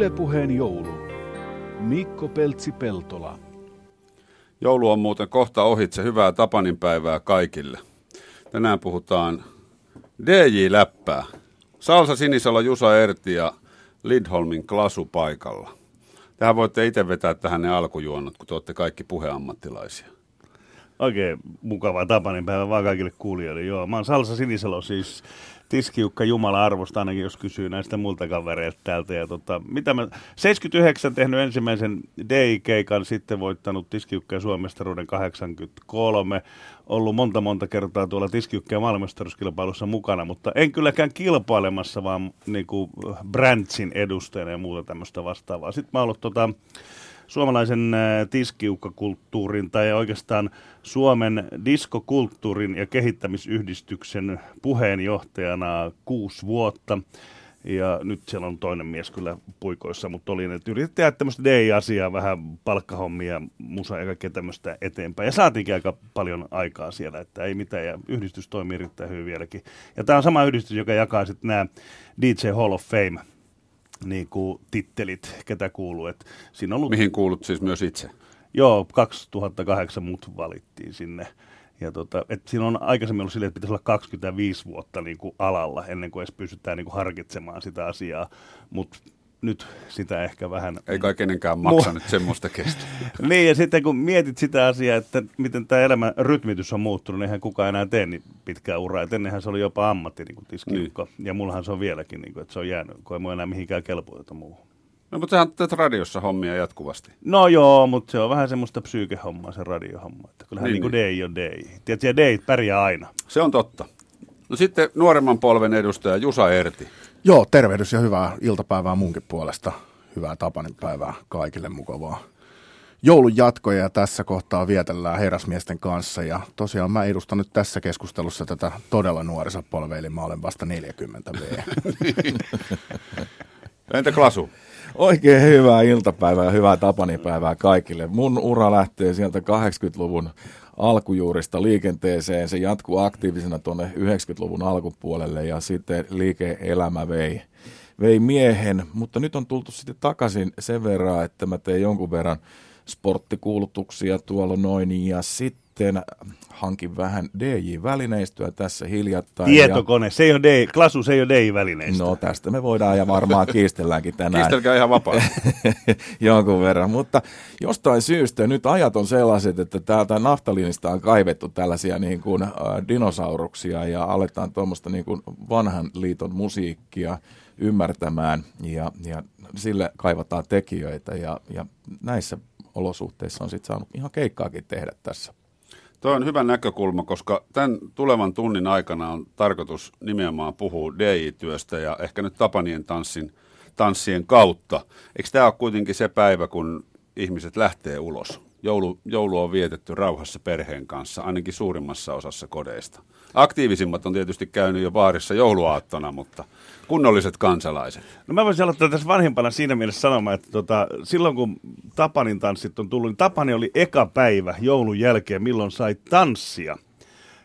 Ylepuheen joulu. Mikko Peltsi-Peltola. Joulu on muuten kohta ohitse. Hyvää Tapanin päivää kaikille. Tänään puhutaan DJ-läppää. Salsa Sinisalo, Jusa Erti ja Lidholmin Klasu paikalla. Tähän voitte itse vetää tähän ne alkujuonnot, kun te olette kaikki puheammattilaisia. Oikein mukavaa Tapanin päivä vaan kaikille kuulijoille. Joo, mä oon Salsa Sinisalo siis tiskiukka Jumala arvosta ainakin, jos kysyy näistä multa kavereilta täältä. Ja tota, mitä mä, 79 tehnyt ensimmäisen DI-keikan, sitten voittanut tiskiukka ja Suomestaruuden 83. Ollut monta monta kertaa tuolla tiskiukka ja maailmastaruuskilpailussa mukana, mutta en kylläkään kilpailemassa, vaan niin kuin Brandsin edustajana ja muuta tämmöistä vastaavaa. Sitten mä oon ollut tota, suomalaisen äh, tiskiukkakulttuurin tai oikeastaan Suomen diskokulttuurin ja kehittämisyhdistyksen puheenjohtajana kuusi vuotta. Ja nyt siellä on toinen mies kyllä puikoissa, mutta oli, että yritettiin tehdä tämmöistä DI-asiaa, vähän palkkahommia, musa ja kaikkea tämmöistä eteenpäin. Ja saatiinkin aika paljon aikaa siellä, että ei mitään, ja yhdistys toimii erittäin hyvin vieläkin. Ja tämä on sama yhdistys, joka jakaa sitten nämä DJ Hall of Fame niin kuin tittelit, ketä kuuluu. Et siinä ollut, Mihin kuulut siis myös itse? Joo, 2008 mut valittiin sinne. Ja tota, et siinä on aikaisemmin ollut silleen, että pitäisi olla 25 vuotta niin kuin alalla ennen kuin edes pystytään niin kuin harkitsemaan sitä asiaa. Mutta nyt sitä ehkä vähän... Ei kai kenenkään maksa nyt semmoista kestä. niin, ja sitten kun mietit sitä asiaa, että miten tämä elämän rytmitys on muuttunut, niin eihän kukaan enää tee niin pitkää uraa. Et ennenhän se oli jopa ammatti, niin kuin tiskiukko. Niin. Ja mullahan se on vieläkin, niin kuin, että se on jäänyt, kun ei mua enää mihinkään kelpoita muuhun. No, mutta sähän teet radiossa hommia jatkuvasti. No joo, mutta se on vähän semmoista psyykehommaa se radiohomma. Että kyllähän niin, Niin, niin kuin day on day. Tiedätkö, day pärjää aina. Se on totta. No sitten nuoremman polven edustaja Jusa Erti. Joo, tervehdys ja hyvää iltapäivää munkin puolesta. Hyvää Tapanin päivää kaikille mukavaa. Joulun jatkoja ja tässä kohtaa vietellään herrasmiesten kanssa ja tosiaan mä edustan nyt tässä keskustelussa tätä todella nuorisopolvea, eli mä olen vasta 40 V. Entä Klasu? Oikein hyvää iltapäivää ja hyvää tapanipäivää kaikille. Mun ura lähtee sieltä 80-luvun alkujuurista liikenteeseen. Se jatkuu aktiivisena tuonne 90-luvun alkupuolelle ja sitten liike-elämä vei, vei miehen. Mutta nyt on tultu sitten takaisin sen verran, että mä teen jonkun verran sporttikuulutuksia tuolla noin ja sitten hankin vähän DJ-välineistöä tässä hiljattain. ja- Tietokone, se ei ole day, klasu, se ei ole day-välineistä. No tästä me voidaan ja varmaan kiistelläänkin tänään. Kiistelkää ihan vapaasti. Jonkun verran, mutta jostain syystä nyt ajat on sellaiset, että täältä naftaliinista on kaivettu tällaisia niin kuin, äh, dinosauruksia ja aletaan tuommoista niin kuin vanhan liiton musiikkia ymmärtämään ja, ja sille kaivataan tekijöitä ja, ja näissä olosuhteissa on sitten saanut ihan keikkaakin tehdä tässä. Tuo on hyvä näkökulma, koska tämän tulevan tunnin aikana on tarkoitus nimenomaan puhua DJ-työstä ja ehkä nyt Tapanien tanssin, tanssien kautta. Eikö tämä ole kuitenkin se päivä, kun ihmiset lähtee ulos? Joulu, joulu on vietetty rauhassa perheen kanssa, ainakin suurimmassa osassa kodeista. Aktiivisimmat on tietysti käynyt jo baarissa jouluaattona, mutta kunnolliset kansalaiset. No mä voisin aloittaa tässä vanhempana siinä mielessä sanomaan, että tota, silloin kun Tapanin tanssit on tullut, niin Tapani oli eka päivä joulun jälkeen, milloin sai tanssia.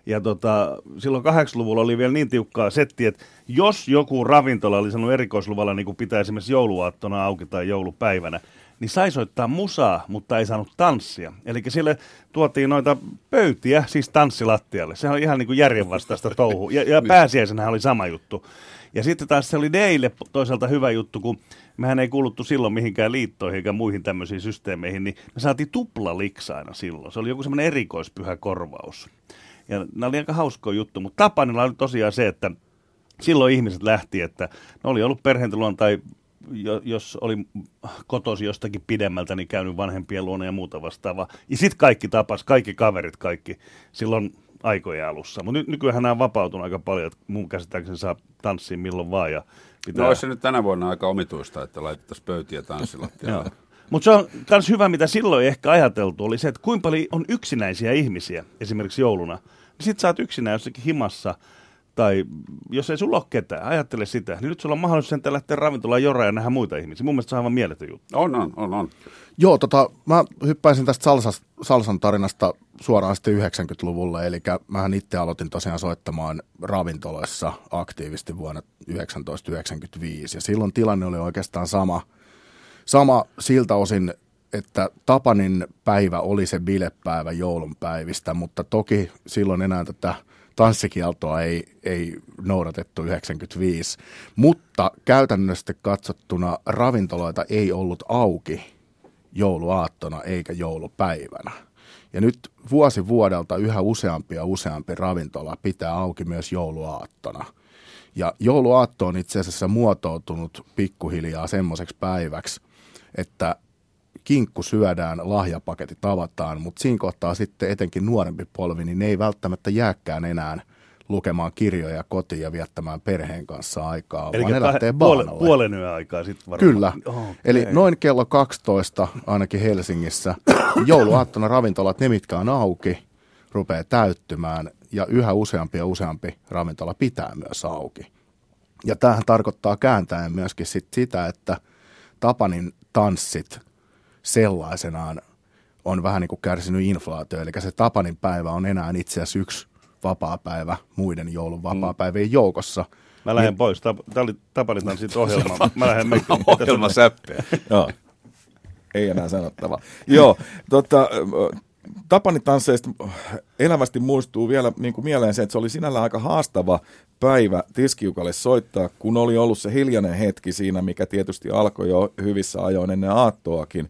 Ja tota, silloin 80-luvulla oli vielä niin tiukkaa setti, että jos joku ravintola oli sanonut erikoisluvalla, niin kuin pitää esimerkiksi jouluaattona auki tai joulupäivänä, niin sai soittaa musaa, mutta ei saanut tanssia. Eli siellä tuotiin noita pöytiä, siis tanssilattialle. Sehän oli ihan niin kuin järjenvastaista touhua. Ja, ja pääsiäisenä oli sama juttu. Ja sitten taas se oli Deille toisaalta hyvä juttu, kun mehän ei kuuluttu silloin mihinkään liittoihin eikä muihin tämmöisiin systeemeihin, niin me saatiin tupla liksa aina silloin. Se oli joku semmoinen erikoispyhä korvaus. Ja nämä oli aika hauskoja juttu, mutta Tapanilla oli tosiaan se, että silloin ihmiset lähti, että ne oli ollut perheentuloon tai jos oli kotosi jostakin pidemmältä, niin käynyt vanhempien luona ja muuta vastaavaa. Ja sitten kaikki tapas, kaikki kaverit, kaikki silloin aikojen alussa. Mutta nyt nykyään nämä on vapautunut aika paljon, että mun käsittääkseni saa tanssia milloin vaan. Ja pitää... No olisi se nyt tänä vuonna aika omituista, että laitettaisiin pöytiä tanssilattialle. Mutta se on myös hyvä, mitä silloin ehkä ajateltu, oli se, että kuinka paljon on yksinäisiä ihmisiä esimerkiksi jouluna. Niin sit sä oot yksinä jossakin himassa, tai jos ei sulla ole ketään, ajattele sitä, niin nyt sulla on mahdollisuus sen lähteä ravintolaan joraan ja nähdä muita ihmisiä. Mun mielestä se on aivan mieletön juttu. On, on, on, on. Joo, tota, mä hyppäisin tästä salsas, salsan tarinasta suoraan sitten 90-luvulle, eli mähän itse aloitin tosiaan soittamaan ravintoloissa aktiivisesti vuonna 1995, ja silloin tilanne oli oikeastaan sama Sama siltä osin, että Tapanin päivä oli se bilepäivä joulun päivistä, mutta toki silloin enää tätä tanssikieltoa ei, ei noudatettu 95. Mutta käytännössä katsottuna ravintoloita ei ollut auki jouluaattona eikä joulupäivänä. Ja nyt vuosi vuodelta yhä useampi ja useampi ravintola pitää auki myös jouluaattona. Ja jouluaatto on itse asiassa muotoutunut pikkuhiljaa semmoiseksi päiväksi, että kinkku syödään, lahjapaketit avataan, mutta siinä kohtaa sitten etenkin nuorempi polvi, niin ne ei välttämättä jääkään enää lukemaan kirjoja kotiin ja viettämään perheen kanssa aikaa, Eli vaan ne lähtee baanalle. puolen yön aikaa sitten varmaan. Kyllä. Okay. Eli noin kello 12 ainakin Helsingissä jouluaattona ravintolat, ne mitkä on auki, rupeaa täyttymään ja yhä useampi ja useampi ravintola pitää myös auki. Ja tämähän tarkoittaa kääntäen myöskin sit sitä, että Tapanin tanssit sellaisenaan on vähän niin kuin kärsinyt inflaatio. Eli se Tapanin päivä on enää itse asiassa yksi vapaa-päivä muiden joulun vapaa-päivien joukossa. Mä lähden pois. Tämä oli Tapanin sitten ohjelma. Mä lähden mekin. Ohjelma säppeä. Joo. Ei enää sanottavaa. Joo, tota, tapanitansseista elävästi muistuu vielä niin kuin mieleen se, että se oli sinällään aika haastava päivä tiskiukalle soittaa, kun oli ollut se hiljainen hetki siinä, mikä tietysti alkoi jo hyvissä ajoin ennen aattoakin.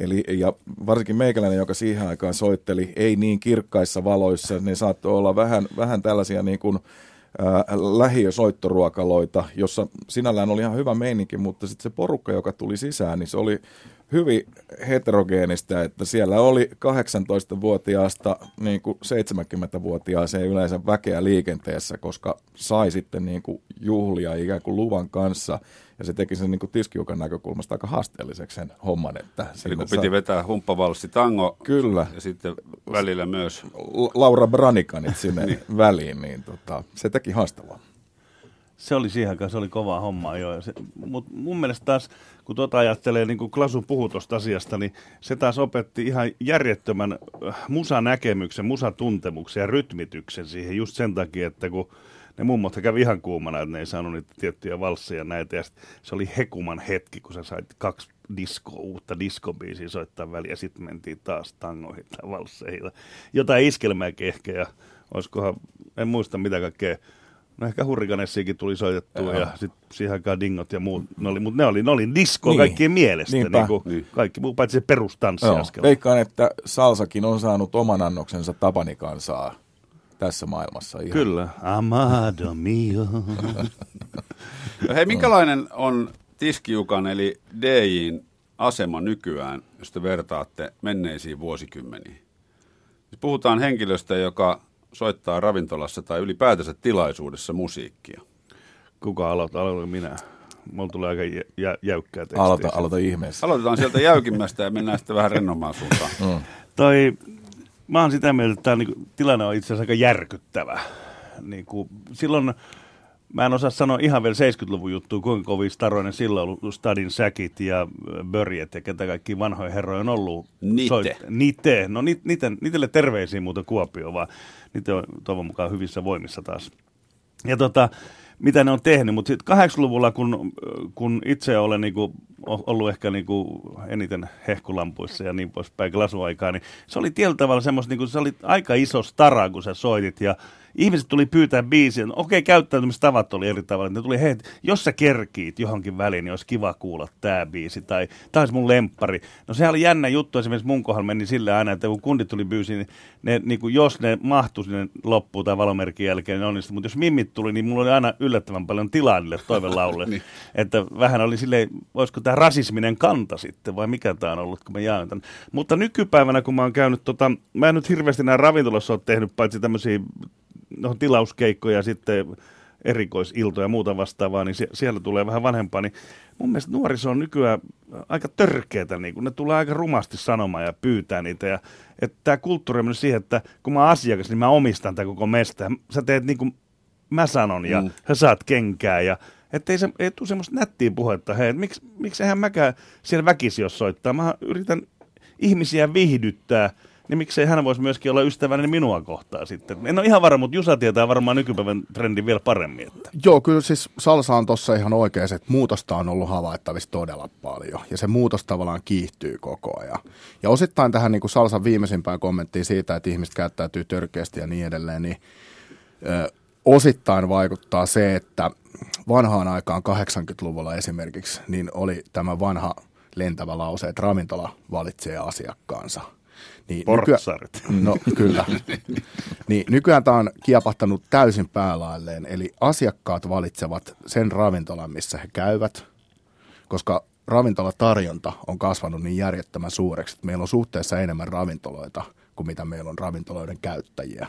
Eli, ja varsinkin meikäläinen, joka siihen aikaan soitteli, ei niin kirkkaissa valoissa, ne saattoi olla vähän, vähän tällaisia niin kuin, äh, lähiösoittoruokaloita, jossa sinällään oli ihan hyvä meininki, mutta sitten se porukka, joka tuli sisään, niin se oli hyvin heterogeenistä, että siellä oli 18-vuotiaasta niin kuin 70-vuotiaaseen yleensä väkeä liikenteessä, koska sai sitten niin kuin juhlia ikään kuin luvan kanssa, ja se teki sen niin kuin tiskiukan näkökulmasta aika haasteelliseksi sen homman. Että Eli kun piti vetää humppavalssi tango Kyllä. ja sitten välillä myös Laura Branikanit sinne niin. väliin, niin tota, se teki haastavaa. Se oli siihen aikaan, se oli kovaa hommaa jo. Mutta mun mielestä taas, kun tuota ajattelee, niin kuin Klasu puhui tuosta asiasta, niin se taas opetti ihan järjettömän äh, musanäkemyksen, musatuntemuksen ja rytmityksen siihen just sen takia, että kun ne mummot kävi ihan kuumana, että ne ei saanut niitä tiettyjä valsseja näitä. Ja se oli hekuman hetki, kun sä sait kaksi disko, uutta diskobiisiä soittaa väliä. Sitten mentiin taas tangoihin tai valsseihin. Jotain iskelmääkin ehkä ja olisikohan, en muista mitä kaikkea No ehkä Hurrikanessiakin tuli soitettua ja sitten siihen aikaan dingot ja muut. Ne oli, mutta ne oli, ne oli disco niin. kaikkien mielestä. Niin kuin niin. Kaikki muu paitsi se perustanssiaskel. Veikkaan, että Salsakin on saanut oman annoksensa Tapanikansaa tässä maailmassa. Ihan. Kyllä. Amado mio. no hei, minkälainen on Tiskiukan eli DJin asema nykyään, jos te vertaatte menneisiin vuosikymmeniin? Siis puhutaan henkilöstä, joka soittaa ravintolassa tai ylipäätänsä tilaisuudessa musiikkia? Kuka aloittaa? Aloitan minä. Mulla tulee aika jä, jä, jäykkää tekstiä. Aloita, aloita ihmeessä. Aloitetaan sieltä jäykimmästä ja mennään sitten vähän rennommaan suuntaan. Mm. Toi, mä oon sitä mieltä, että tämä niinku, tilanne on itse asiassa aika järkyttävä. Niinku, silloin, mä en osaa sanoa ihan vielä 70-luvun juttua, kuinka kovin staroinen silloin ollut Stadin säkit ja börjet ja ketä kaikki vanhoja herroja on ollut. Nite. Soit, nite. No niitä, niitelle terveisiä muuten Kuopio, vaan niitä on toivon mukaan hyvissä voimissa taas. Ja tota, mitä ne on tehnyt, mutta sitten 80-luvulla, kun, kun itse olen niinku ollut ehkä niinku eniten hehkulampuissa ja niin poispäin glasuaikaa, niin se oli tietyllä tavalla semmoista, niinku, se oli aika iso stara, kun sä soitit ja ihmiset tuli pyytää biisiä. No, okei, käyttäytymistavat oli eri tavalla. Ne tuli, hei, jos sä kerkiit johonkin väliin, niin olisi kiva kuulla tämä biisi. Tai tämä olisi mun lemppari. No sehän oli jännä juttu. Esimerkiksi mun kohdalla meni sillä aina, että kun kundit tuli biisiin, niin, ne, niin kuin jos ne mahtui sinne loppuun tai valomerkin jälkeen, niin onnistui. Mutta jos mimmit tuli, niin mulla oli aina yllättävän paljon tilaa niille toivelaulle. niin. Että vähän oli silleen, olisiko tämä rasisminen kanta sitten, vai mikä tämä on ollut, kun mä jaan tämän. Mutta nykypäivänä, kun mä oon käynyt, tota, mä en nyt hirveästi nämä ravintolassa ole tehnyt, paitsi tämmöisiä no, tilauskeikkoja ja sitten erikoisiltoja ja muuta vastaavaa, niin siellä tulee vähän vanhempaa, niin mun mielestä nuoriso on nykyään aika törkeätä, niin kun ne tulee aika rumasti sanomaan ja pyytää niitä. Ja, että tämä kulttuuri on siihen, että kun mä oon asiakas, niin mä omistan tätä koko mestä. Sä teet niin kuin mä sanon ja mm. sä saat kenkää ja että ei, se, ei tule semmoista nättiä puhetta, hei, miksi, miksi eihän mäkään siellä väkisi jos soittaa. Mä yritän ihmisiä viihdyttää niin miksei hän voisi myöskin olla ystävällinen minua kohtaan sitten. En ole ihan varma, mutta Jusa tietää varmaan nykypäivän trendin vielä paremmin. Että. Joo, kyllä siis Salsa on tuossa ihan oikein, että muutosta on ollut havaittavissa todella paljon. Ja se muutos tavallaan kiihtyy koko ajan. Ja osittain tähän niin kuin Salsan viimeisimpään kommenttiin siitä, että ihmiset käyttäytyy törkeästi ja niin edelleen, niin ö, osittain vaikuttaa se, että vanhaan aikaan 80-luvulla esimerkiksi, niin oli tämä vanha lentävä lause, että ravintola valitsee asiakkaansa. Niin Portsarit. Nykyään, no kyllä. niin nykyään tämä on kiepahtanut täysin päälailleen, eli asiakkaat valitsevat sen ravintolan, missä he käyvät, koska ravintolatarjonta on kasvanut niin järjettömän suureksi, että meillä on suhteessa enemmän ravintoloita kuin mitä meillä on ravintoloiden käyttäjiä.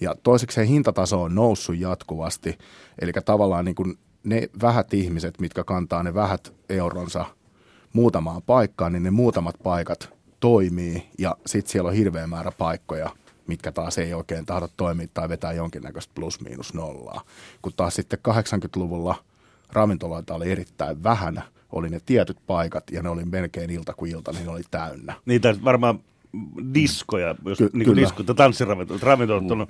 Ja toiseksi se hintataso on noussut jatkuvasti, eli tavallaan niin kuin ne vähät ihmiset, mitkä kantaa ne vähät euronsa muutamaan paikkaan, niin ne muutamat paikat toimii ja sitten siellä on hirveä määrä paikkoja, mitkä taas ei oikein tahdo toimia tai vetää jonkinnäköistä plus-miinus nollaa. Kun taas sitten 80-luvulla ravintoloita oli erittäin vähän, oli ne tietyt paikat ja ne oli melkein ilta kuin ilta, niin ne oli täynnä. Niitä varmaan diskoja, jos Ky- niin kuin disko, tanssiravintolat, ravintolat on...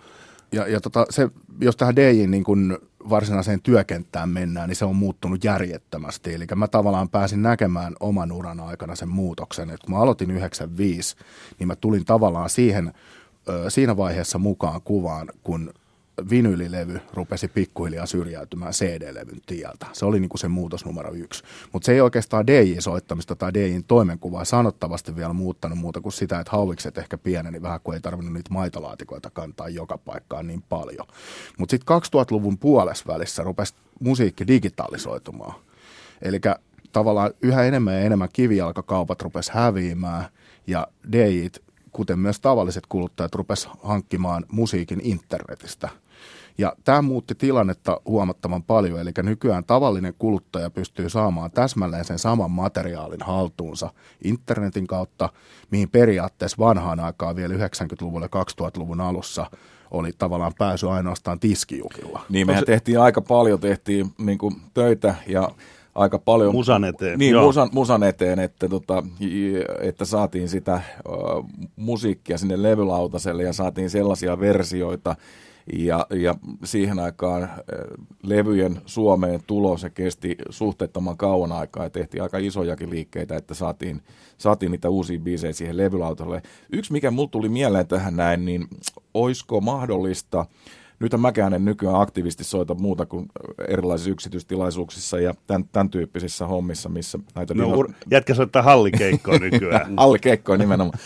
Ja, ja tota, se, jos tähän DJin niin kuin varsinaiseen työkenttään mennään, niin se on muuttunut järjettömästi. Eli mä tavallaan pääsin näkemään oman uran aikana sen muutoksen. Et kun mä aloitin 95, niin mä tulin tavallaan siihen, siinä vaiheessa mukaan kuvaan, kun vinylilevy rupesi pikkuhiljaa syrjäytymään CD-levyn tieltä. Se oli niin kuin se muutos numero yksi. Mutta se ei oikeastaan DJ-soittamista tai DJin toimenkuvaa sanottavasti vielä muuttanut muuta kuin sitä, että hauikset ehkä pieneni vähän, kun ei tarvinnut niitä maitolaatikoita kantaa joka paikkaan niin paljon. Mutta sitten 2000-luvun puolesvälissä rupesi musiikki digitalisoitumaan. Eli tavallaan yhä enemmän ja enemmän kivijalkakaupat rupesi häviämään ja DJit kuten myös tavalliset kuluttajat rupes hankkimaan musiikin internetistä – ja tämä muutti tilannetta huomattavan paljon, eli nykyään tavallinen kuluttaja pystyy saamaan täsmälleen sen saman materiaalin haltuunsa internetin kautta, mihin periaatteessa vanhaan aikaan vielä 90-luvulla 2000-luvun alussa oli tavallaan pääsy ainoastaan tiskijukilla. Niin, mehän tehtiin aika paljon, tehtiin niin kuin töitä ja aika paljon. Musan eteen. Niin, musan, musan eteen, että, tota, että saatiin sitä uh, musiikkia sinne levylautaselle ja saatiin sellaisia versioita, ja, ja siihen aikaan äh, levyjen Suomeen tulo, se kesti suhteettoman kauan aikaa ja tehtiin aika isojakin liikkeitä, että saatiin, saatiin niitä uusia biisejä siihen levylautalle. Yksi, mikä mulle tuli mieleen tähän näin, niin olisiko mahdollista, nythän mäkään en nykyään aktiivisesti soita muuta kuin erilaisissa yksityistilaisuuksissa ja tämän, tämän tyyppisissä hommissa, missä näitä... No, dino... jätkä soittaa hallikeikkoa nykyään. hallikeikkoa nimenomaan.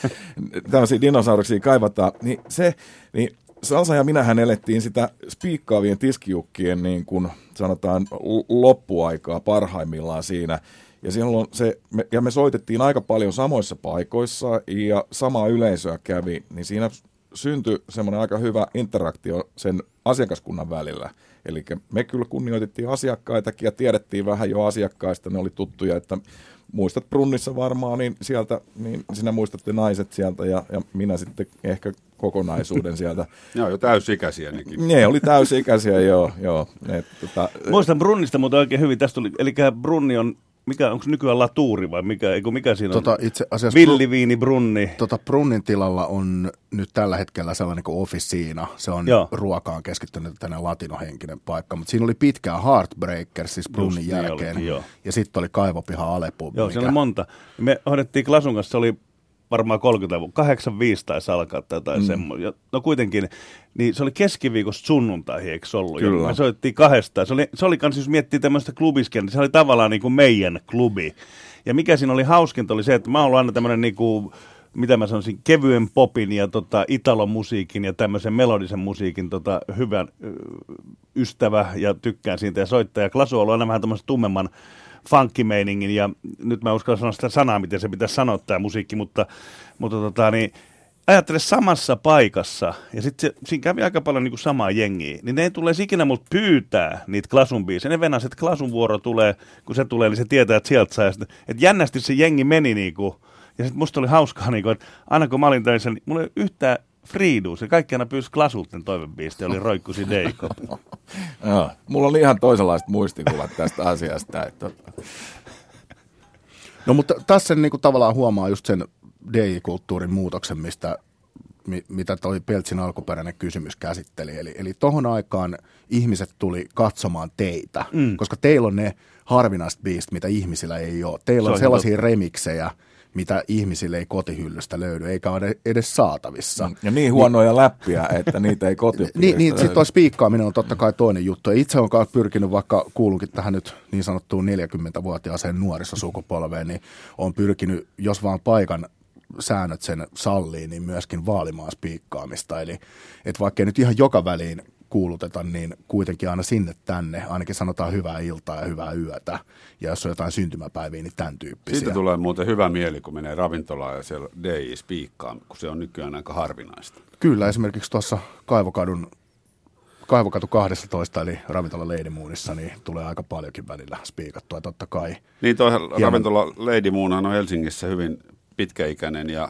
Tällaisia dinosauruksia kaivataan. Niin se, niin Salsa ja minähän elettiin sitä spiikkaavien tiskijukkien niin kuin sanotaan loppuaikaa parhaimmillaan siinä. Ja, silloin se, me, ja me soitettiin aika paljon samoissa paikoissa ja samaa yleisöä kävi, niin siinä syntyi semmoinen aika hyvä interaktio sen asiakaskunnan välillä. Eli me kyllä kunnioitettiin asiakkaitakin ja tiedettiin vähän jo asiakkaista, ne oli tuttuja, että muistat Brunnissa varmaan, niin sieltä, niin sinä muistatte naiset sieltä ja, ja minä sitten ehkä kokonaisuuden sieltä. Joo, jo täysikäisiä nekin. Ne oli täysikäisiä, joo. joo. Et, tota, Muistan Brunnista, mutta oikein hyvin. Tästä tuli, eli Brunni on mikä, onko nykyään latuuri vai mikä, eikö, mikä siinä on? Tota, itse asiassa Villiviini, brunni. Tota, brunnin tilalla on nyt tällä hetkellä sellainen kuin officiina. Se on Joo. ruokaan keskittynyt tänne latinohenkinen paikka, mutta siinä oli pitkään Heartbreaker, siis brunnin Just niin jälkeen. Niin ja sitten oli kaivopiha Aleppo. Joo, mikä... siellä oli monta. Me hoidettiin Klasun kanssa, se oli varmaan 30-luvun, 85 taisi alkaa tai jotain mm. semmoinen. No kuitenkin, niin se oli keskiviikosta sunnuntaihin, eikö ollut? Kyllä. Ja me soittiin kahdestaan. Se oli, se oli kans, jos miettii tämmöistä klubiskia, niin se oli tavallaan niin kuin meidän klubi. Ja mikä siinä oli hauskinta oli se, että mä oon ollut aina tämmöinen niin kuin, mitä mä sanoisin, kevyen popin ja tota, italon musiikin ja tämmöisen melodisen musiikin tota, hyvän ystävä ja tykkään siitä ja soittaja. Klasu on ollut aina vähän tämmöisen tummemman funkkimeiningin, ja nyt mä uskallan sanoa sitä sanaa, miten se pitäisi sanoa tämä musiikki, mutta, mutta tota, niin, ajattele samassa paikassa, ja sitten siinä kävi aika paljon niin kuin samaa jengiä, niin ne ei tule ikinä mut pyytää niitä Klasun biisejä. Ne venäs, että Klasun vuoro tulee, kun se tulee, niin se tietää, että sieltä saa. Että jännästi se jengi meni niin kuin, ja sitten musta oli hauskaa, niin kuin, että aina kun mä olin töissä, niin mulla ei yhtään Friidus, ja kaikki aina pyysi Klasulten toivebiiste, oli Roikkusi Deiko. Joo, mulla on ihan toisenlaiset muistikuvat tästä asiasta. Että... No mutta tässä niin kuin tavallaan huomaa just sen DJ-kulttuurin muutoksen, mistä mitä toi Peltsin alkuperäinen kysymys käsitteli. Eli, eli tohon aikaan ihmiset tuli katsomaan teitä, mm. koska teillä on ne harvinaiset biist, mitä ihmisillä ei ole. Teillä on, on sellaisia hyvä. remiksejä, mitä ihmisille ei kotihyllystä löydy, eikä ole edes saatavissa. Ja niin huonoja niin, läppiä, että niitä ei kotihyllystä Niin, niin sitten tuo spiikkaaminen on totta kai toinen juttu. Ja itse olen pyrkinyt, vaikka kuulunkin tähän nyt niin sanottuun 40-vuotiaaseen nuorisosukupolveen, niin olen pyrkinyt, jos vaan paikan säännöt sen sallii, niin myöskin vaalimaan spiikkaamista. Eli että vaikka nyt ihan joka väliin kuuluteta, niin kuitenkin aina sinne tänne, ainakin sanotaan hyvää iltaa ja hyvää yötä. Ja jos on jotain syntymäpäiviä, niin tämän tyyppisiä. Siitä tulee muuten hyvä mieli, kun menee ravintolaan ja siellä DI spiikkaa, kun se on nykyään aika harvinaista. Kyllä, esimerkiksi tuossa Kaivokadun Kaivokatu 12, eli ravintola Lady Moonissa, niin tulee aika paljonkin välillä spiikattua, totta kai. Niin, tuo ravintola Lady Moon on Helsingissä hyvin pitkäikäinen ja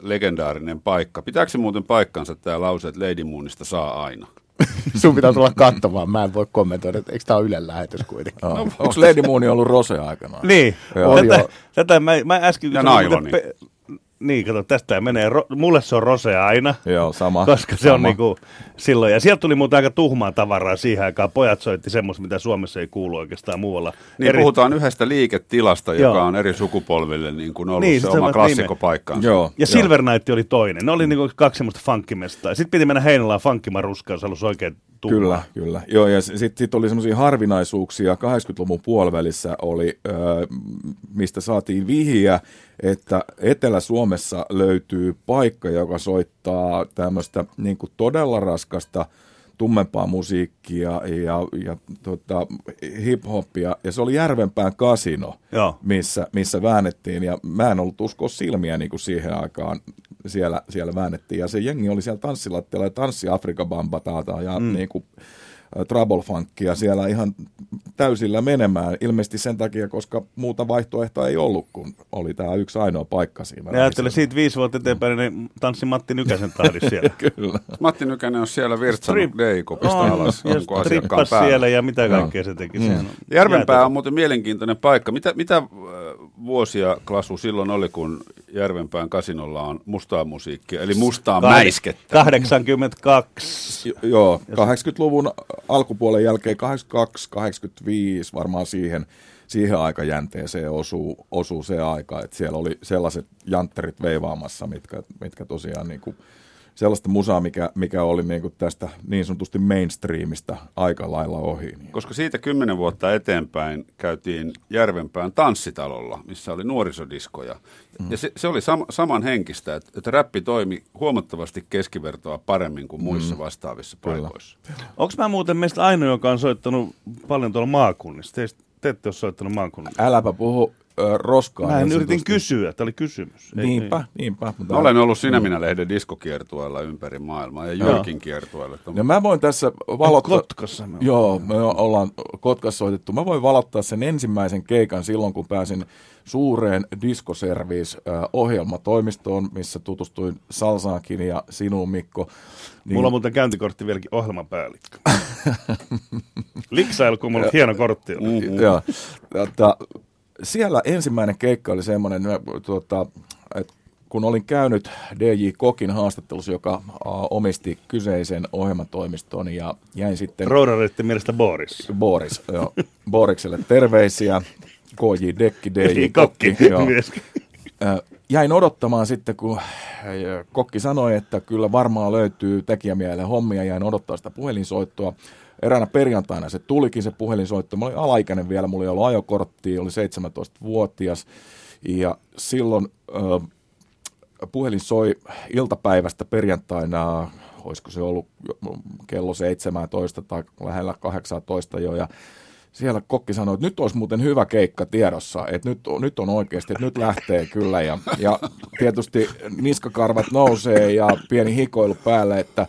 legendaarinen paikka. Pitääkö se muuten paikkansa tämä lause, että Lady Moonista saa aina? Sun pitää tulla katsomaan, mä en voi kommentoida, että eikö tämä ole Ylen lähetys kuitenkin. No, Onko Lady Moon ollut Rose aikana? Niin, tätä, tätä mä, mä äsken... Ja nailoni. Pe- niin, kato, tästä menee, ro, mulle se on rose aina. Joo, sama. Koska se sama. on niinku silloin, ja sieltä tuli muuten aika tuhmaa tavaraa siihen aikaan. Pojat soitti semmoista, mitä Suomessa ei kuulu oikeastaan muualla. Niin, eri... puhutaan yhdestä liiketilasta, Joo. joka on eri sukupolville niin kuin ollut niin, se, se oma klassikkopaikkansa. Joo. Ja Silver Night oli toinen. Ne oli niinku kaksi semmoista funkkimestaa. Sitten piti mennä Heinolaan funkkimaruskaan, jos halusi oikein tuhmaa. Kyllä, kyllä. Joo, ja sitten sit oli semmoisia harvinaisuuksia. 80-luvun puolivälissä oli, mistä saatiin vihjiä, että Etelä-Suomessa löytyy paikka, joka soittaa tämmöistä niin todella raskasta tummempaa musiikkia ja, ja tota, hip-hoppia, ja se oli Järvenpään kasino, Joo. Missä, missä väännettiin, ja mä en ollut uskoa silmiä niin kuin siihen aikaan, siellä, siellä väännettiin, ja se jengi oli siellä tanssilattialla ja tanssi Afrika Bamba ja mm. niin kuin, trouble funkia siellä ihan täysillä menemään. Ilmeisesti sen takia, koska muuta vaihtoehtoa ei ollut, kun oli tämä yksi ainoa paikka siinä. Ja ajattelen siitä viisi vuotta eteenpäin, niin tanssi Matti Nykäsen tahdissa siellä. Kyllä. Matti Nykänen on siellä virtsannut Deikopista on, alas. Ja trippas siellä ja mitä kaikkea no. se teki. Mm. Järvenpää on muuten mielenkiintoinen paikka. Mitä, mitä vuosia, Klasu, silloin oli, kun Järvenpään kasinolla on mustaa musiikkia, eli mustaa Kah- mäiskettä? 82. joo, 80-luvun alkupuolen jälkeen 82, 85 varmaan siihen, siihen aikajänteeseen osuu, osuu se aika, että siellä oli sellaiset jantterit veivaamassa, mitkä, mitkä tosiaan niin kuin, sellaista musaa, mikä, mikä oli niin kuin tästä niin sanotusti mainstreamista aika lailla ohi. Niin. Koska siitä kymmenen vuotta eteenpäin käytiin Järvenpään tanssitalolla, missä oli nuorisodiskoja. Mm. Ja se, se oli sam, saman henkistä, että, että räppi toimi huomattavasti keskivertoa paremmin kuin muissa mm. vastaavissa Kyllä. paikoissa. Onko mä muuten meistä ainoa, joka on soittanut paljon tuolla maakunnissa? Teistä, te ette ole soittanut maakunnissa. Äläpä puhu roskaa. Mä niin yritin kysyä, tämä oli kysymys. Niinpä, ei, niinpä. Mutta mä olen ollut Sinä Minä lehden diskokiertueella ympäri maailmaa ja Jyrkin kiertueella. Ja mä voin tässä valottaa... Kotkassa me Joo, me ollaan Kotkassa soitettu. Mä voin valottaa sen ensimmäisen keikan silloin, kun pääsin suureen diskoservice-ohjelmatoimistoon, missä tutustuin Salsaankin ja sinuun, Mikko. Niin... Mulla on muuten käyntikortti vieläkin ohjelmapäällikkö. Liksailu, kun mulla on hieno kortti. Mm-hmm. Joo. Siellä ensimmäinen keikka oli semmoinen, tuota, että kun olin käynyt DJ Kokin haastattelussa, joka omisti kyseisen ohjelmatoimiston ja jäin sitten... Roudareiden mielestä Boris. Boris, joo. Borikselle terveisiä. KJ Dekki, DJ Kokki. joo. Jäin odottamaan sitten, kun Kokki sanoi, että kyllä varmaan löytyy tekijämielen hommia. Jäin odottaa sitä puhelinsoittoa eräänä perjantaina se tulikin se puhelinsoitto. Mä olin alaikäinen vielä, mulla ei ollut ajokorttia, oli 17-vuotias. Ja silloin ö, puhelin soi iltapäivästä perjantaina, olisiko se ollut kello 17 tai lähellä 18 jo. Ja siellä kokki sanoi, että nyt olisi muuten hyvä keikka tiedossa, että nyt, nyt on oikeasti, että nyt lähtee kyllä. Ja, ja tietysti niskakarvat nousee ja pieni hikoilu päälle, että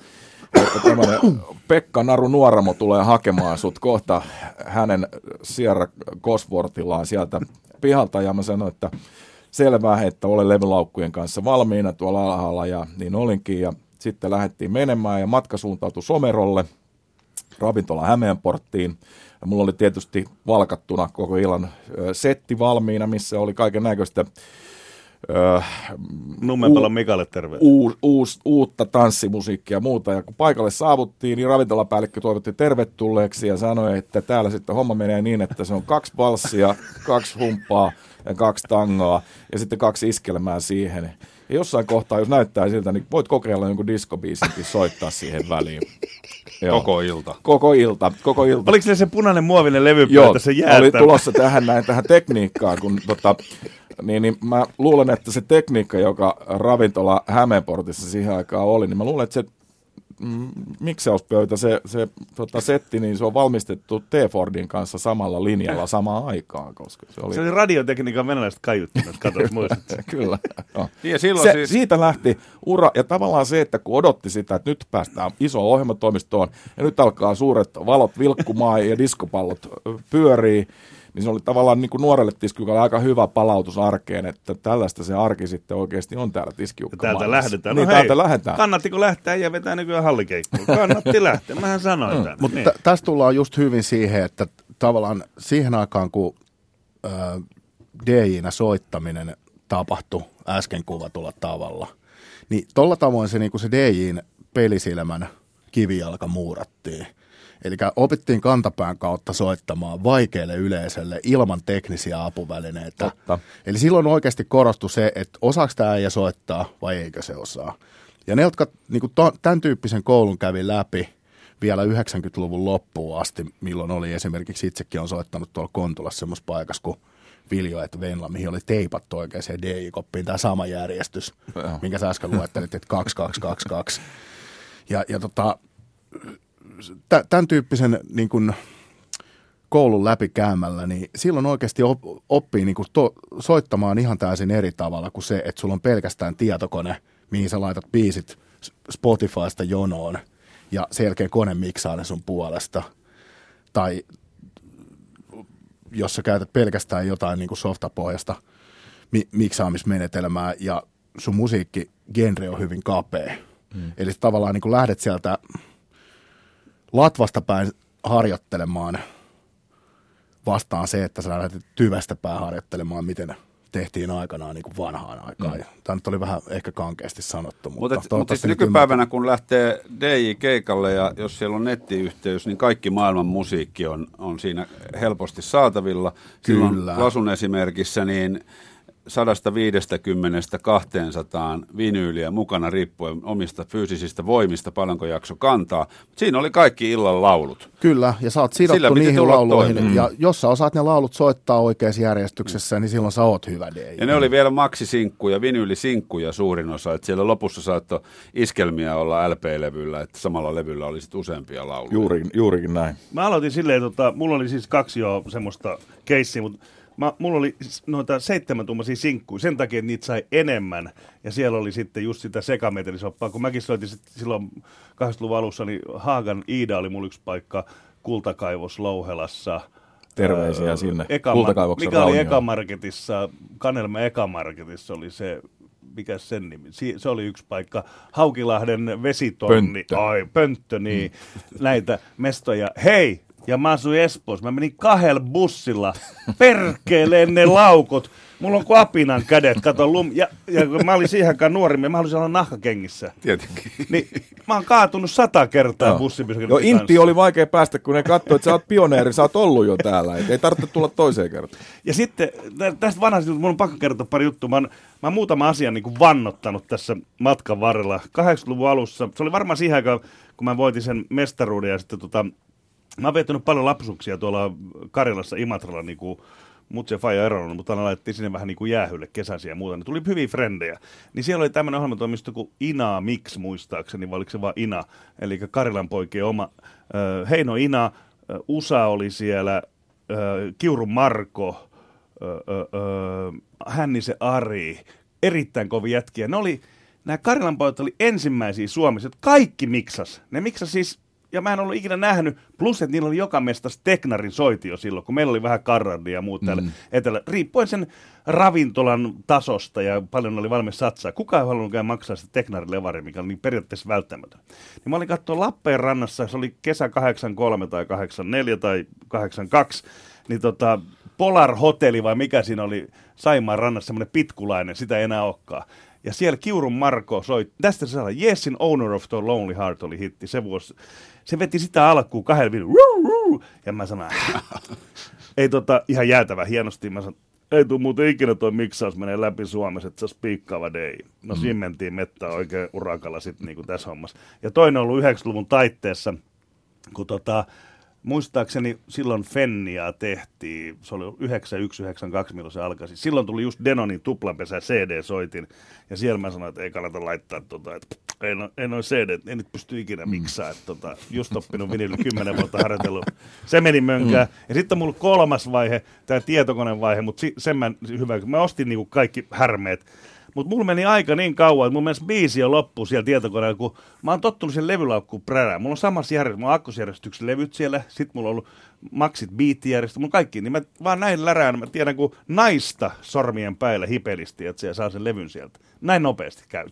että tämmöinen Pekka Naru Nuoramo tulee hakemaan sut kohta hänen Sierra Cosworthillaan sieltä pihalta ja mä sanoin, että selvää, että olen levylaukkujen kanssa valmiina tuolla alhaalla ja niin olinkin ja sitten lähdettiin menemään ja matka suuntautui Somerolle, ravintola Hämeenporttiin. Ja mulla oli tietysti valkattuna koko illan setti valmiina, missä oli kaiken näköistä öö, Nummenpalon Mikalle terve. uus, uus, uutta tanssimusiikkia ja muuta. Ja kun paikalle saavuttiin, niin ravintolapäällikkö toivotti tervetulleeksi ja sanoi, että täällä sitten homma menee niin, että se on kaksi valssia, kaksi humppaa ja kaksi tangoa ja sitten kaksi iskelmää siihen. Ja jossain kohtaa, jos näyttää siltä, niin voit kokeilla jonkun diskobiisinkin soittaa siihen väliin. Joo. Koko ilta. Koko ilta, koko ilta. Oliko se se punainen muovinen levy Joo, se jää? oli tulossa tähän näin tähän tekniikkaan, kun tota, niin, niin mä luulen, että se tekniikka, joka ravintola Hämeenportissa siihen aikaan oli, niin mä luulen, että se mm, miksauspöytä, se, se tota, setti, niin se on valmistettu T-Fordin kanssa samalla linjalla samaan aikaan, koska se oli... Se oli radiotekniikan venäläiset kaiuttimet, katsot muistat. Kyllä. Joo. Ja silloin Se, siis... Siitä lähti ura, ja tavallaan se, että kun odotti sitä, että nyt päästään iso ohjelmatoimistoon, ja nyt alkaa suuret valot vilkkumaan ja diskopallot pyörii, niin se oli tavallaan niin kuin nuorelle tiskiukalle aika hyvä palautus arkeen, että tällaista se arki sitten oikeasti on täällä tiskiukka Täältä lähdetään. Niin, no täältä hei, lähdetään. Kannattiko lähteä ja vetää nykyään hallikeikkoon? Kannatti lähteä, mähän sanoin tämän. Mutta Niin. niin. tästä tullaan just hyvin siihen, että tavallaan siihen aikaan, kun ö, DJ-nä soittaminen tapahtui äsken kuvatulla tavalla, niin tolla tavoin se, niin kuin se DJin pelisilmän kivijalka muurattiin. Eli opittiin kantapään kautta soittamaan vaikealle yleisölle ilman teknisiä apuvälineitä. Totta. Eli silloin oikeasti korostui se, että osaako tämä äijä soittaa vai eikö se osaa. Ja ne, jotka niin kuin tämän tyyppisen koulun kävi läpi vielä 90-luvun loppuun asti, milloin oli esimerkiksi itsekin on soittanut tuolla Kontulassa semmoisessa paikassa kuin Viljo et Venla, mihin oli teipattu oikein se DJ-koppiin tämä sama järjestys, Joo. minkä sä äsken luettelit, että 2222. Ja, ja tota, tämän tyyppisen niin kuin, koulun läpikäymällä, niin silloin oikeasti op, oppii niin kuin to, soittamaan ihan täysin eri tavalla kuin se, että sulla on pelkästään tietokone, mihin sä laitat biisit Spotifysta jonoon ja sen jälkeen kone miksaa ne sun puolesta. Tai jos sä käytät pelkästään jotain niin kuin softapohjasta mi- miksaamismenetelmää ja sun musiikki genre on hyvin kapea. Mm. Eli tavallaan niin kuin lähdet sieltä latvasta päin harjoittelemaan vastaan se, että sä lähdet tyvestä päin harjoittelemaan, miten tehtiin aikanaan niin kuin vanhaan aikaan. Mm. Tämä nyt oli vähän ehkä kankeasti sanottu, mutta, Mutta, mutta siis nykypäivänä, kun lähtee DJ-keikalle ja jos siellä on nettiyhteys, niin kaikki maailman musiikki on, on siinä helposti saatavilla. Silloin Kyllä. Lasun esimerkissä niin 150-200 vinyyliä mukana riippuen omista fyysisistä voimista, paljonko jakso kantaa. Mut siinä oli kaikki illan laulut. Kyllä, ja sä oot sidottu niihin lauluihin, toimeen. ja jos sä osaat ne laulut soittaa oikeassa järjestyksessä, niin silloin sä oot hyvä DJ. Ja ne oli vielä maksisinkkuja, vinyylisinkkuja suurin osa, että siellä lopussa saattoi iskelmiä olla LP-levyllä, että samalla levyllä oli sit useampia lauluja. Juuri, juurikin näin. Mä aloitin silleen, tota, mulla oli siis kaksi jo semmoista keissiä, mutta mä, mulla oli noita seitsemän tuumaisia sinkkuja sen takia, että niitä sai enemmän. Ja siellä oli sitten just sitä sekametelisoppaa. Kun mäkin soitin sit silloin 80-luvun alussa, niin Haagan Iida oli mulla yksi paikka kultakaivos Louhelassa. Terveisiä Öö, sinne Ekama- Kultakaivoksen Mikä oli raunioon. Ekamarketissa, Kanelma Ekamarketissa oli se, mikä sen nimi, si- se oli yksi paikka. Haukilahden vesitonni. Pönttö. Ai, pönttö, niin. Näitä mestoja. Hei, ja mä asuin Espoossa. Mä menin kahdella bussilla. Perkeleen ne laukut. Mulla on kuin apinan kädet, kato lum. Ja, ja kun mä olin siihen aikaan nuori, mä halusin olla nahkakengissä. Tietenkin. Niin mä oon kaatunut sata kertaa Joo. bussipysäkillä. Joo, Intti oli vaikea päästä, kun ne katsoi, että sä oot pioneeri, sä oot ollut jo täällä. Et ei tarvitse tulla toiseen kertaan. Ja sitten tä- tästä vanhasta, mun on pakko kertoa pari juttua. Mä oon, mä oon muutama asian niin kuin vannottanut tässä matkan varrella. 80-luvun alussa, se oli varmaan siihen aikaan, kun mä voitin sen mestaruuden ja sitten tota, mä oon paljon lapsuksia tuolla Karjalassa, Imatralla, niin kuin mut se faija eronnut, mutta aina laitettiin sinne vähän niin kuin jäähylle kesäisiä ja muuta. Ne tuli hyviä frendejä. Niin siellä oli tämmöinen ohjelmatoimisto kuin Ina Mix muistaakseni, vai oliko se vaan Ina, eli Karilan poikien oma. Ö, Heino Ina, ö, Usa oli siellä, ö, Kiuru Marko, ö, Hännisen Ari, erittäin kovia jätkiä. Ne oli, nämä Karilan pojat oli ensimmäisiä Suomessa, jotka kaikki miksas. Ne miksas siis, ja mä en ollut ikinä nähnyt, plus että niillä oli joka mestas Teknarin soitio silloin, kun meillä oli vähän karrandia ja muut täällä etelä. Riippuen sen ravintolan tasosta ja paljon oli valmis satsaa. Kukaan ei halunnut maksaa sitä Teknarin levari, mikä oli niin periaatteessa välttämätön. Niin mä olin katsoa Lappeenrannassa, se oli kesä 83 tai 84 tai 82, niin tota, Polar Hotelli vai mikä siinä oli Saimaan rannassa, semmoinen pitkulainen, sitä ei enää olekaan. Ja siellä Kiurun Marko soi, tästä se saa, Yesin Owner of the Lonely Heart oli hitti se vuosi. Se veti sitä alkuun kahden videon, ja mä sanoin, ei tota, ihan jäätävä hienosti, mä sanoin, ei tule muuten ikinä toi miksaus menee läpi Suomessa, että se spiikkaava day. No mm. siinä mentiin mettään oikein urakalla sitten niinku tässä hommassa. Ja toinen on ollut 90-luvun taitteessa, kun tota, muistaakseni silloin Fennia tehtiin, se oli 9192, milloin se alkoi. Silloin tuli just Denonin tuplanpesä CD-soitin, ja siellä mä sanoin, että ei kannata laittaa tota, että ei, no, ei noin CD, ei nyt pysty ikinä mm. miksaa, että tota, just oppinut vinille kymmenen vuotta harjoitellut. Se meni mönkään. Mm. Ja sitten on mulla kolmas vaihe, tämä tietokonevaihe, mutta sen mä hyvä, mä ostin niinku kaikki härmeet, mutta mulla meni aika niin kauan, että mun mielestä biisi on loppu siellä tietokoneella, kun mä oon tottunut sen levylaukkuun prärään. Mulla on samassa järjestelmässä, mulla on akkosjärjestyksen levyt siellä, sit mulla on ollut Maxit beat-järjestelmä, mulla kaikki, niin mä vaan näin lärään, mä tiedän kun naista sormien päällä hipelisti, että se saa sen levyn sieltä. Näin nopeasti käy,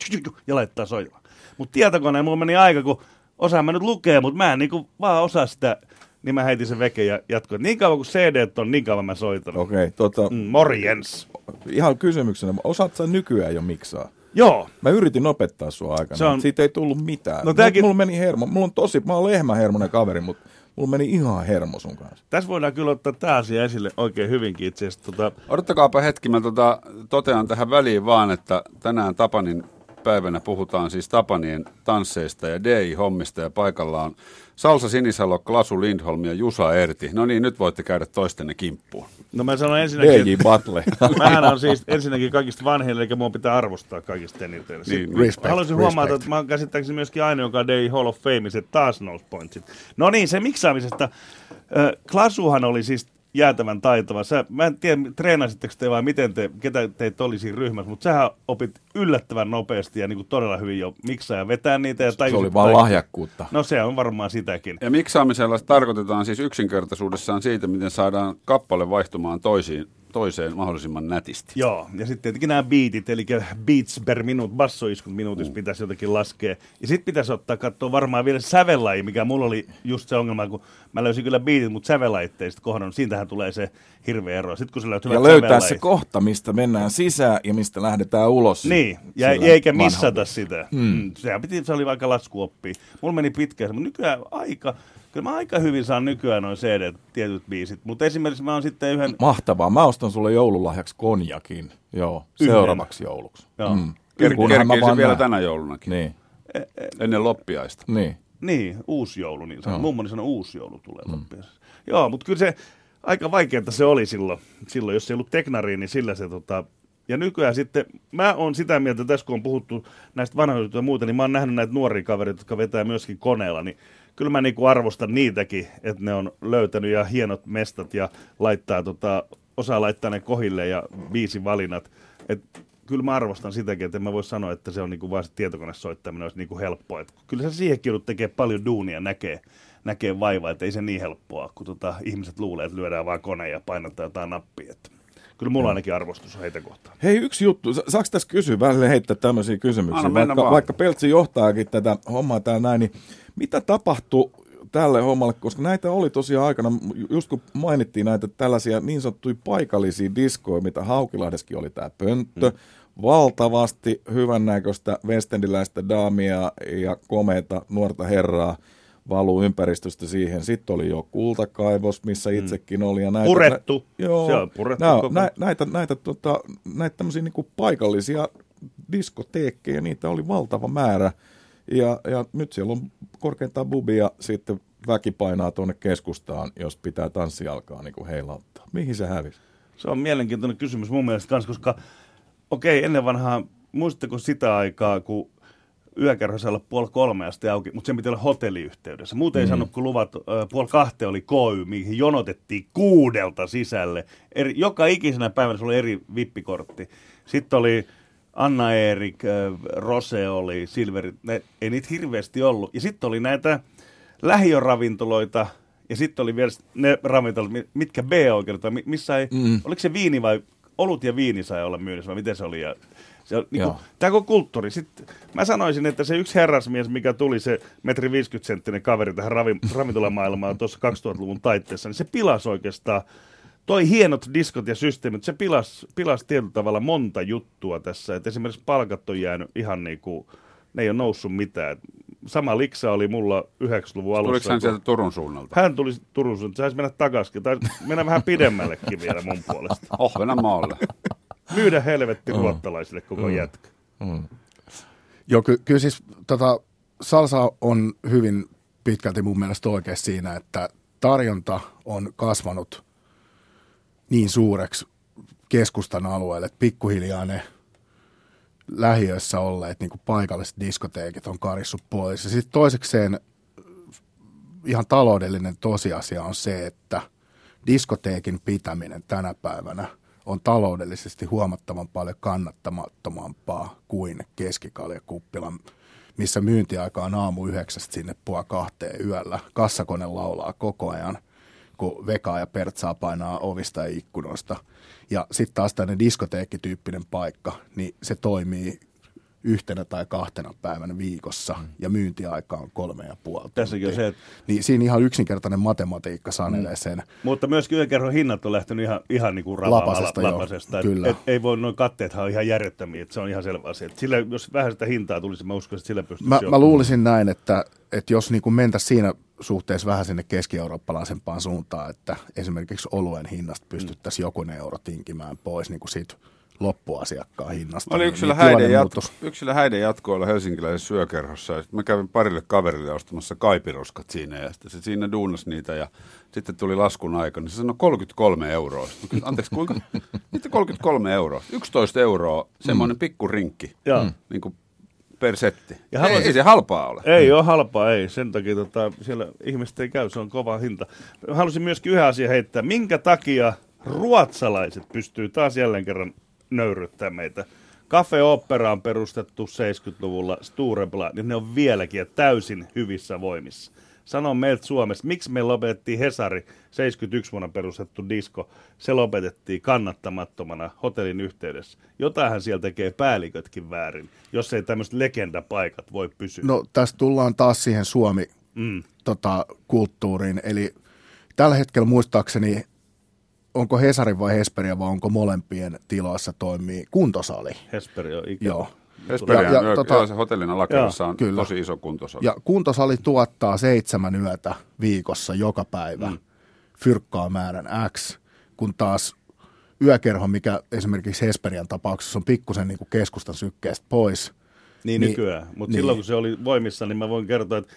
ja laittaa soimaan. Mutta tietokoneen mulla meni aika, kun osaan mä nyt lukea, mutta mä en niinku vaan osaa sitä niin mä heitin sen veke ja jatkoin. Niin kauan kuin CD on, niin kauan mä soitan. Okei, okay, tota... Mm, morjens. Ihan kysymyksenä, osaat sä nykyään jo miksaa? Joo. Mä yritin opettaa sua aikana, on... siitä ei tullut mitään. No, tämäkin... Mulla meni hermo. Mulla on tosi, mä oon lehmähermonen kaveri, mutta mulla meni ihan hermo sun kanssa. Tässä voidaan kyllä ottaa tämä asia esille oikein hyvinkin itse asiassa. Tota... Odottakaapa hetki, mä tota, totean tähän väliin vaan, että tänään Tapanin päivänä puhutaan siis Tapanien tansseista ja DI-hommista ja paikalla on Salsa Sinisalo, Klasu Lindholm ja Jusa Erti. No niin, nyt voitte käydä toistenne kimppuun. No mä sanon ensinnäkin... DJ Battle. Mähän on siis ensinnäkin kaikista vanhin, eli mua pitää arvostaa kaikista eniten. Niin, niin. respect, haluaisin respect. huomata, että mä oon käsittääkseni myöskin ainoa, joka on DI Hall of Fame, se taas nousi pointsit. No niin, se miksaamisesta. Klasuhan oli siis jäätävän taitava. Sä, mä en tiedä, treenasitteko te vai miten te, ketä teitä oli siinä ryhmässä, mutta sähän opit yllättävän nopeasti ja niin kuin todella hyvin jo miksaa ja vetää niitä. Ja se oli vaan lahjakkuutta. No se on varmaan sitäkin. Ja miksaamisella tarkoitetaan siis yksinkertaisuudessaan siitä, miten saadaan kappale vaihtumaan toisiin toiseen mahdollisimman nätisti. Joo, ja sitten tietenkin nämä beatit, eli beats per minuut, bassoiskut minuutissa mm. pitäisi jotenkin laskea. Ja sitten pitäisi ottaa katsoa varmaan vielä sävellaji, mikä mulla oli just se ongelma, kun mä löysin kyllä beatit, mutta sävelajit sitten kohdannut. Siitähän tulee se hirveä ero. Sitten kun sä löytät ja löytää se kohta, mistä mennään sisään ja mistä lähdetään ulos. Niin, ja eikä missata sitä. Mm. mm. Sehän piti, se oli vaikka laskuoppi. Mulla meni pitkään, mutta nykyään aika Kyllä mä aika hyvin saan nykyään noin CD, tietyt biisit, mutta esimerkiksi mä oon sitten yhden... Mahtavaa, mä ostan sulle joululahjaksi konjakin, joo, yhden. seuraavaksi jouluksi. Joo. Mm. Ker- vielä tänä joulunakin. Niin. E- e- Ennen loppiaista. Niin. Niin, uusi joulu, niin sanoo. Mummoni sanoi, uusi joulu tulee mm. loppiaista. Joo, mutta kyllä se aika vaikeaa se oli silloin, silloin jos ei ollut teknariin, niin sillä se tota, ja nykyään sitten, mä oon sitä mieltä, että tässä kun on puhuttu näistä vanhoista ja muuta, niin mä oon nähnyt näitä nuoria kavereita, jotka vetää myöskin koneella, niin kyllä mä niinku arvostan niitäkin, että ne on löytänyt ja hienot mestat ja laittaa tota, osaa laittaa ne kohille ja biisin valinnat. Et kyllä mä arvostan sitäkin, että en mä voi sanoa, että se on niinku vaan se tietokonesoittaminen olisi niinku helppoa. Et kyllä se siihenkin joudut tekee paljon duunia, näkee, näkee vaivaa, että ei se niin helppoa, kun tota, ihmiset luulee, että lyödään vaan kone ja painattaa jotain nappia. Että kyllä mulla ainakin arvostus on heitä kohtaan. Hei, yksi juttu. Saako tässä kysyä, välillä heittää tämmöisiä kysymyksiä? Vaikka, vaikka Peltsi johtaakin tätä hommaa täällä näin, niin mitä tapahtui tälle hommalle, koska näitä oli tosiaan aikana, just kun mainittiin näitä tällaisia niin sanottuja paikallisia diskoja, mitä Haukilahdeskin oli tämä pönttö, hmm. valtavasti hyvännäköistä vestendiläistä daamia ja komeita nuorta herraa valuu ympäristöstä siihen. Sitten oli jo kultakaivos, missä hmm. itsekin oli. Ja näitä, purettu. Nä, joo, Se on purettu nä, nä, näitä, näitä, tota, näitä tämmöisiä niin paikallisia diskoteekkeja, niitä oli valtava määrä. Ja, ja nyt siellä on korkeintaan bubi ja sitten väki painaa tuonne keskustaan, jos pitää tanssi alkaa niin kuin heilauttaa. Mihin se hävisi? Se on mielenkiintoinen kysymys mun mielestä kanssa, koska okei, ennen vanhaa, muistatteko sitä aikaa, kun yökerho olla puoli kolme asti auki, mutta sen piti olla hotelliyhteydessä. Muuten ei mm. sanonut, kun luvat, äh, puoli kahte oli KY, mihin jonotettiin kuudelta sisälle. Eri, joka ikisenä päivänä se oli eri vippikortti. Sitten oli Anna Erik, Rose oli, Silveri, ne, ei niitä hirveästi ollut. Ja sitten oli näitä lähioravintoloita, ja sitten oli vielä ne ravintolat, mitkä B-oikeudet, missä ei, mm. oliko se viini vai, olut ja viini sai olla myynnissä, vai miten se oli, ja se, niin kuin, tämä on kulttuuri. Sitten, mä sanoisin, että se yksi herrasmies, mikä tuli se metri 50 senttinen kaveri tähän ravi, ravintolamaailmaan tuossa 2000-luvun taitteessa, niin se pilasi oikeastaan toi hienot diskot ja systeemit, se pilas, pilas tietyllä tavalla monta juttua tässä. Et esimerkiksi palkat on jäänyt ihan niin kuin, ne ei ole noussut mitään. Sama liksa oli mulla 90-luvun alussa. Tuliko hän sieltä Turun suunnalta? Hän tuli Turun suunnalta. Saisi mennä takaisin. Tai mennä vähän pidemmällekin vielä mun puolesta. Ahvenanmaalle. Myydä helvetti ruottalaisille koko jätkä. Joo, ky- kyllä siis tota, salsa on hyvin pitkälti mun mielestä oikein siinä, että tarjonta on kasvanut niin suureksi keskustan alueelle, että pikkuhiljaa ne lähiöissä olleet niin kuin paikalliset diskoteekit on karissut pois. Ja sitten toisekseen ihan taloudellinen tosiasia on se, että diskoteekin pitäminen tänä päivänä on taloudellisesti huomattavan paljon kannattamattomampaa kuin keskikaljakuppila, missä myyntiaika on aamu yhdeksästä sinne puoli kahteen yöllä. Kassakone laulaa koko ajan, kun Veka ja Pertsaa painaa ovista ja ikkunoista. Ja sitten taas tämmöinen diskoteekkityyppinen paikka, niin se toimii yhtenä tai kahtena päivänä viikossa ja myyntiaika on kolme ja puoli Tässäkin on se, että Niin siinä ihan yksinkertainen matematiikka sanelee sen. Mutta myös yökerhon hinnat on lähtenyt ihan, ihan niin kuin Lapasesta, joo. lapasesta. Et, Kyllä. et, ei voi, noin katteethan on ihan järjettömiä, että se on ihan selvä asia. Et sillä, jos vähän sitä hintaa tulisi, mä uskon, että sillä pystyisi Mä, jo- mä luulisin näin, että, että jos niin kuin mentäisiin siinä suhteessa vähän sinne keski-eurooppalaisempaan suuntaan, että esimerkiksi oluen hinnasta pystyttäisiin jokunen euro tinkimään pois niin kuin siitä loppuasiakkaan hinnasta. Oli niin- yksilö niin häiden, jatko, yksilö häiden jatkoilla helsinkiläisessä syökerhossa. Ja mä kävin parille kaverille ostamassa kaipiroskat siinä ja sitten se siinä duunas niitä ja sitten tuli laskun aika, niin se sanoi 33 euroa. Sitten mä Anteeksi, kuinka? Mitä 33 euroa? 11 euroa, semmoinen pikku rinkki, Joo. niin kuin per setti. Ja haluaisin- ei, ei se halpaa ole. Ei ole halpaa, ei. Sen takia tota, siellä ihmiset ei käy, se on kova hinta. Haluaisin myöskin yhden asian heittää. Minkä takia ruotsalaiset pystyy taas jälleen kerran nöyryttämään meitä? Cafe Opera on perustettu 70-luvulla, Sturebla, niin ne on vieläkin täysin hyvissä voimissa. Sano meiltä Suomessa, miksi me lopetettiin Hesari, 71 vuonna perustettu disko, se lopetettiin kannattamattomana hotellin yhteydessä. Jotainhan siellä tekee päällikötkin väärin, jos ei tämmöiset legendapaikat voi pysyä. No tässä tullaan taas siihen Suomi Mm. tota, kulttuuriin. Eli tällä hetkellä muistaakseni, onko Hesarin vai Hesperia vai onko molempien tiloissa toimii kuntosali. Hesperi on ikävä. Joo. Esperian Ja- ja tota- joo, se hotellin alakerrassa on Kyllä. tosi iso kuntosali. Ja kuntosali tuottaa seitsemän yötä viikossa joka päivä mm. fyrkkaa määrän X, kun taas yökerho, mikä esimerkiksi Hesperian tapauksessa on pikkusen niin kuin keskustan sykkeestä pois. Niin, Niin, nykyään. Mutta niin. silloin kun se oli voimissa, niin mä voin kertoa, että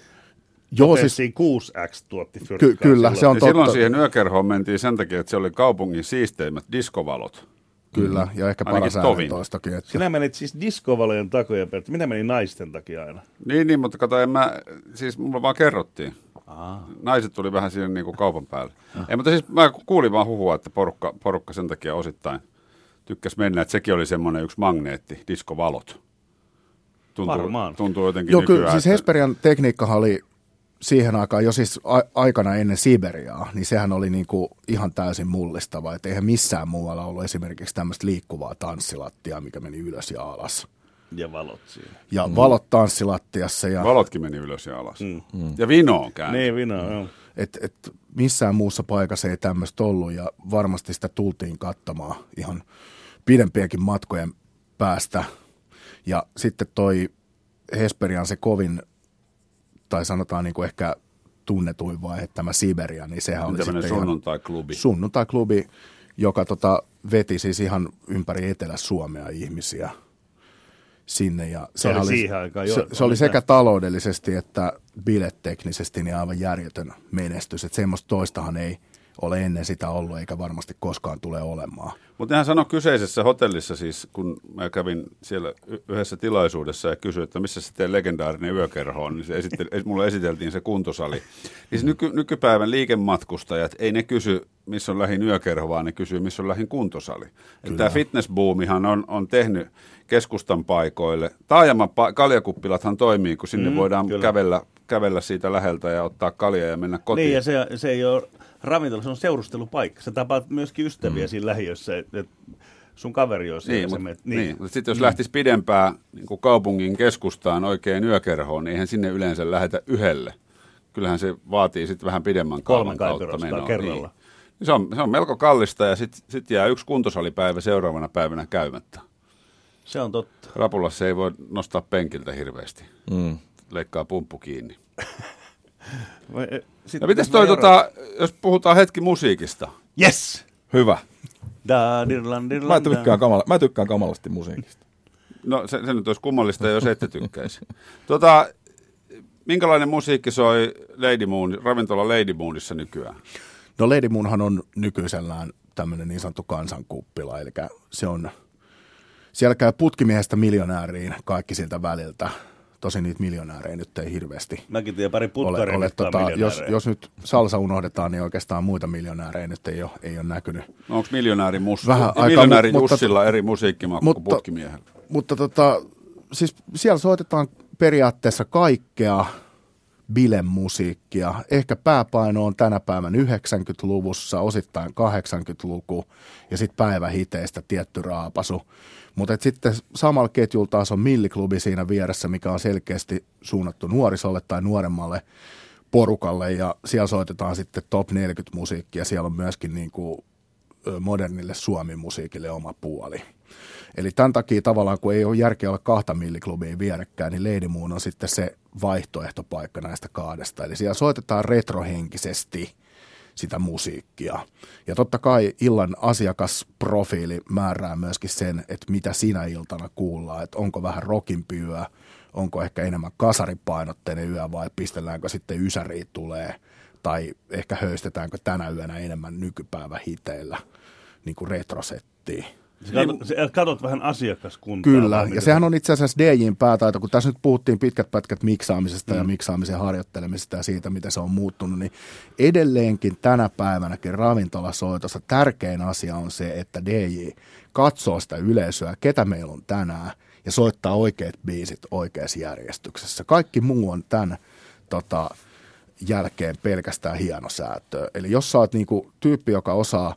Joo, siis... siis 6X tuotti ky- kyllä, silloin. se on ja totta. silloin siihen yökerhoon mentiin sen takia, että se oli kaupungin siisteimmät diskovalot. Kyllä, ja ehkä paras tovin. äänentoistakin. Että... Sinä menit siis diskovalojen takoja perään. Minä menin naisten takia aina. Niin, niin, mutta kato, en mä, siis mulla vaan kerrottiin. Aa. Naiset tuli vähän siihen niin kuin kaupan päälle. Ei, mutta siis mä kuulin vaan huhua, että porukka, porukka sen takia osittain tykkäs mennä, että sekin oli semmoinen yksi magneetti, diskovalot. Tuntuu, Varmaan. tuntuu jotenkin Joo, nykyään, kyllä, siis että- Hesperian tekniikkahan oli siihen aikaan, jo siis a- aikana ennen Siberiaa, niin sehän oli niinku ihan täysin mullistava. Että eihän missään muualla ollut esimerkiksi tämmöistä liikkuvaa tanssilattiaa, mikä meni ylös ja alas. Ja valot siinä. Ja mm. valot tanssilattiassa ja Valotkin meni ylös ja alas. Mm. Ja vinoon käänti. Niin, vino, joo. et, et missään muussa paikassa ei tämmöistä ollut ja varmasti sitä tultiin katsomaan ihan pidempiäkin matkojen päästä. Ja sitten toi Hesperian se kovin, tai sanotaan niin kuin ehkä tunnetuin vaihe, tämä Siberia, niin sehän oli sitten ihan sunnuntai-klubi. sunnuntai-klubi, joka tota, veti siis ihan ympäri Etelä-Suomea ihmisiä sinne. Ja Se oli siihen aikaan jo, Se, se oli oli sekä taloudellisesti että biletteknisesti niin aivan järjetön menestys. Että semmoista toistahan ei ole ennen sitä ollut, eikä varmasti koskaan tule olemaan. Mutta hän sanoi kyseisessä hotellissa siis, kun mä kävin siellä yhdessä tilaisuudessa ja kysyin, että missä se teidän legendaarinen yökerho on, niin se esitteli, es- mulle esiteltiin se kuntosali. Niin se nyky, nykypäivän liikematkustajat, ei ne kysy, missä on lähin yökerho, vaan ne kysyy, missä on lähin kuntosali. Tämä fitnessboomihan on, on tehnyt keskustan paikoille. Taajaman pa- kaljakuppilathan toimii, kun sinne mm, voidaan kyllä. kävellä, kävellä siitä läheltä ja ottaa kaljaa ja mennä kotiin. Niin, ja se, se ei ole ravintola, se on seurustelupaikka. Sä tapaat myöskin ystäviä mm. siinä lähiössä, että et sun kaveri on siellä. Niin, menet- niin. niin. sitten jos lähtisi pidempään niin kuin kaupungin keskustaan oikein yökerhoon, niin eihän sinne yleensä lähetä yhdelle. Kyllähän se vaatii sitten vähän pidemmän kaavan kautta menoa. kerralla. Niin. Se on, se on melko kallista ja sitten sit jää yksi kuntosalipäivä seuraavana päivänä käymättä. Se on totta. Rapulassa ei voi nostaa penkiltä hirveästi. Mm. Leikkaa pumppu kiinni. Vai, eh, sit, No mites jos toi, tota, jos puhutaan hetki musiikista. Yes! Hyvä. Da, dirlan, dirlan, Mä tykkään, kamala, mä tykkään kamalasti musiikista. No se, se nyt olisi kummallista, jos ette tykkäisi. Tota, minkälainen musiikki soi Lady Moon, ravintola Lady Moonissa nykyään? No Lady Moonhan on nykyisellään tämmöinen niin sanottu kansankuppila, eli se on, siellä käy putkimiehestä miljonääriin kaikki siltä väliltä. Tosin niitä miljonäärejä nyt ei hirveästi Mäkin tiedän pari ole. ole tota, jos, jos nyt salsa unohdetaan, niin oikeastaan muita miljonäärejä nyt ei ole, ei ole näkynyt. No onko miljonääri, mus, Vähän aikaa, miljonääri mutta- Jussilla eri musiikkimakku kuin mutta- putkimiehellä? Mutta tota, siis siellä soitetaan periaatteessa kaikkea bilemusiikkia. Ehkä pääpaino on tänä päivänä 90-luvussa, osittain 80-luku ja sitten päivähiteistä tietty raapasu. Mutta sitten samalla ketjulla taas on Milliklubi siinä vieressä, mikä on selkeästi suunnattu nuorisolle tai nuoremmalle porukalle ja siellä soitetaan sitten top 40 musiikkia. Siellä on myöskin niin kuin modernille suomi-musiikille oma puoli. Eli tämän takia tavallaan, kun ei ole järkeä olla kahta milliklubia vierekkäin, niin Lady Moon on sitten se vaihtoehtopaikka näistä kahdesta. Eli siellä soitetaan retrohenkisesti sitä musiikkia. Ja totta kai illan asiakasprofiili määrää myöskin sen, että mitä sinä iltana kuullaan, että onko vähän rockin yö, onko ehkä enemmän kasaripainotteinen yö vai pistelläänkö sitten ysäriä tulee, tai ehkä höystetäänkö tänä yönä enemmän nykypäivä hiteillä niin kuin retrosettiin. Sä katot, sä katot vähän asiakaskuntaa. Kyllä, ja miten sehän se- on itse asiassa DJin päätaito, kun tässä nyt puhuttiin pitkät pätkät miksaamisesta mm. ja miksaamisen harjoittelemisesta ja siitä, miten se on muuttunut, niin edelleenkin tänä päivänäkin ravintolasoitossa tärkein asia on se, että DJ katsoo sitä yleisöä, ketä meillä on tänään, ja soittaa oikeat biisit oikeassa järjestyksessä. Kaikki muu on tämän tota, jälkeen pelkästään hienosäätöä. Eli jos sä oot niinku tyyppi, joka osaa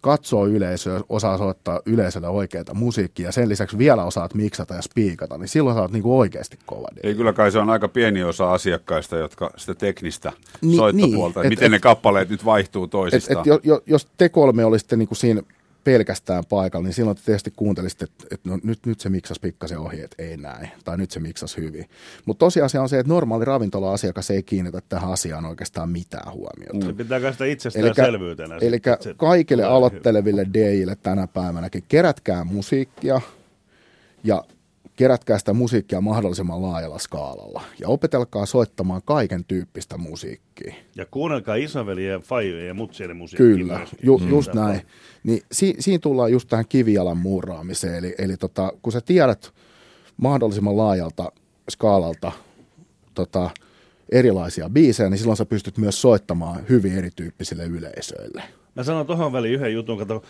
katsoo yleisöä, osaa soittaa yleisölle oikeita musiikkia ja sen lisäksi vielä osaat miksata ja spiikata, niin silloin sä oot niinku oikeasti kova DJ. Ei kyllä kai se on aika pieni osa asiakkaista, jotka sitä teknistä Ni- soittopuolta, niin, et- miten et- ne kappaleet nyt vaihtuu Et, toisistaan. et jo, jos te kolme olisitte niinku siinä pelkästään paikalla, niin silloin te tietysti kuuntelisitte, että et no, nyt, nyt se miksas pikkasen ohi, että ei näin, tai nyt se miksas hyvin. Mutta tosiasia on se, että normaali ravintola-asiakas ei kiinnitä tähän asiaan oikeastaan mitään huomiota. Se pitää sitä itsestäänselvyytenä. Eli että kaikille aloitteleville DJille tänä päivänäkin kerätkää musiikkia ja kerätkää sitä musiikkia mahdollisimman laajalla skaalalla ja opetelkaa soittamaan kaiken tyyppistä musiikkia. Ja kuunnelkaa isoveljen ja faijojen ja mutsien musiikkia. Kyllä, myöskin. ju, Mm. just näin. Niin si, siinä tullaan just tähän kivijalan murraamiseen. Eli, eli tota, kun sä tiedät mahdollisimman laajalta skaalalta tota, erilaisia biisejä, niin silloin sä pystyt myös soittamaan hyvin erityyppisille yleisöille. Mä sanon tuohon väliin yhden jutun, kato,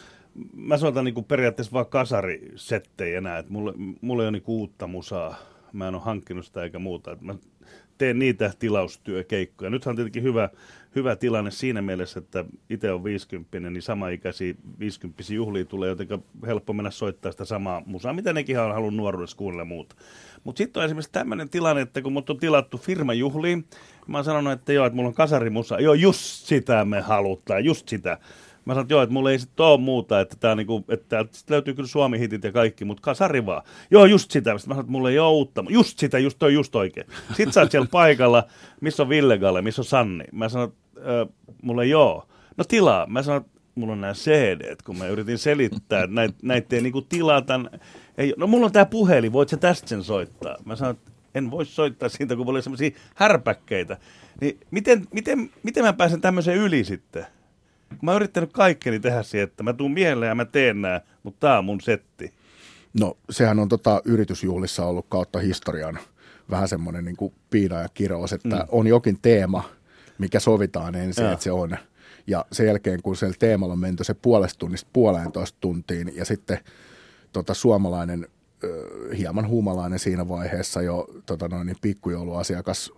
mä soitan niinku periaatteessa vaan kasarisettejä enää, että mulle, mulle ei ole niinku uutta musaa, mä en ole hankkinut sitä eikä muuta, että mä teen niitä tilaustyökeikkoja. Nythän on tietenkin hyvä, hyvä tilanne siinä mielessä, että itse on 50 niin samaikäisiä 50 juhlia tulee, joten helppo mennä soittaa sitä samaa musaa, mitä nekin on halunnut nuoruudessa kuunnella muuta. Mutta sitten on esimerkiksi tämmöinen tilanne, että kun mut on tilattu firmajuhliin, mä oon sanonut, että joo, että mulla on kasarimusa, joo, just sitä me halutaan, just sitä. Mä sanoin, että joo, että mulla ei sitten ole muuta, että tää niinku, että täältä sit löytyy kyllä Suomi-hitit ja kaikki, mutta kasari vaan. Joo, just sitä. Sitten mä sanoin, että mulla ei ole uutta. Just sitä, just toi, just oikein. Sitten sä oot siellä paikalla, missä on Ville Galle, missä on Sanni. Mä sanoin, että mulla ei oo. No tilaa. Mä sanoin, että mulla on nämä cd kun mä yritin selittää, että näitä, näitä ei niinku tilata. Ei, no mulla on tää puhelin, voit sä tästä sen soittaa? Mä sanoin, että en voi soittaa siitä, kun mulla oli semmoisia härpäkkeitä. Niin miten, miten, miten mä pääsen tämmöiseen yli sitten? Mä oon yrittänyt kaikkeni tehdä siihen, että mä tuun mieleen ja mä teen nää, mutta tää on mun setti. No sehän on tota yritysjuhlissa ollut kautta historian vähän semmoinen niin kuin piina ja kirous, että mm. on jokin teema, mikä sovitaan ensin, Joo. että se on. Ja sen jälkeen, kun siellä teemalla on menty se puolesta tunnista puolentoista tuntiin ja sitten tota, suomalainen hieman huumalainen siinä vaiheessa jo tota noin, niin pikkujouluasiakas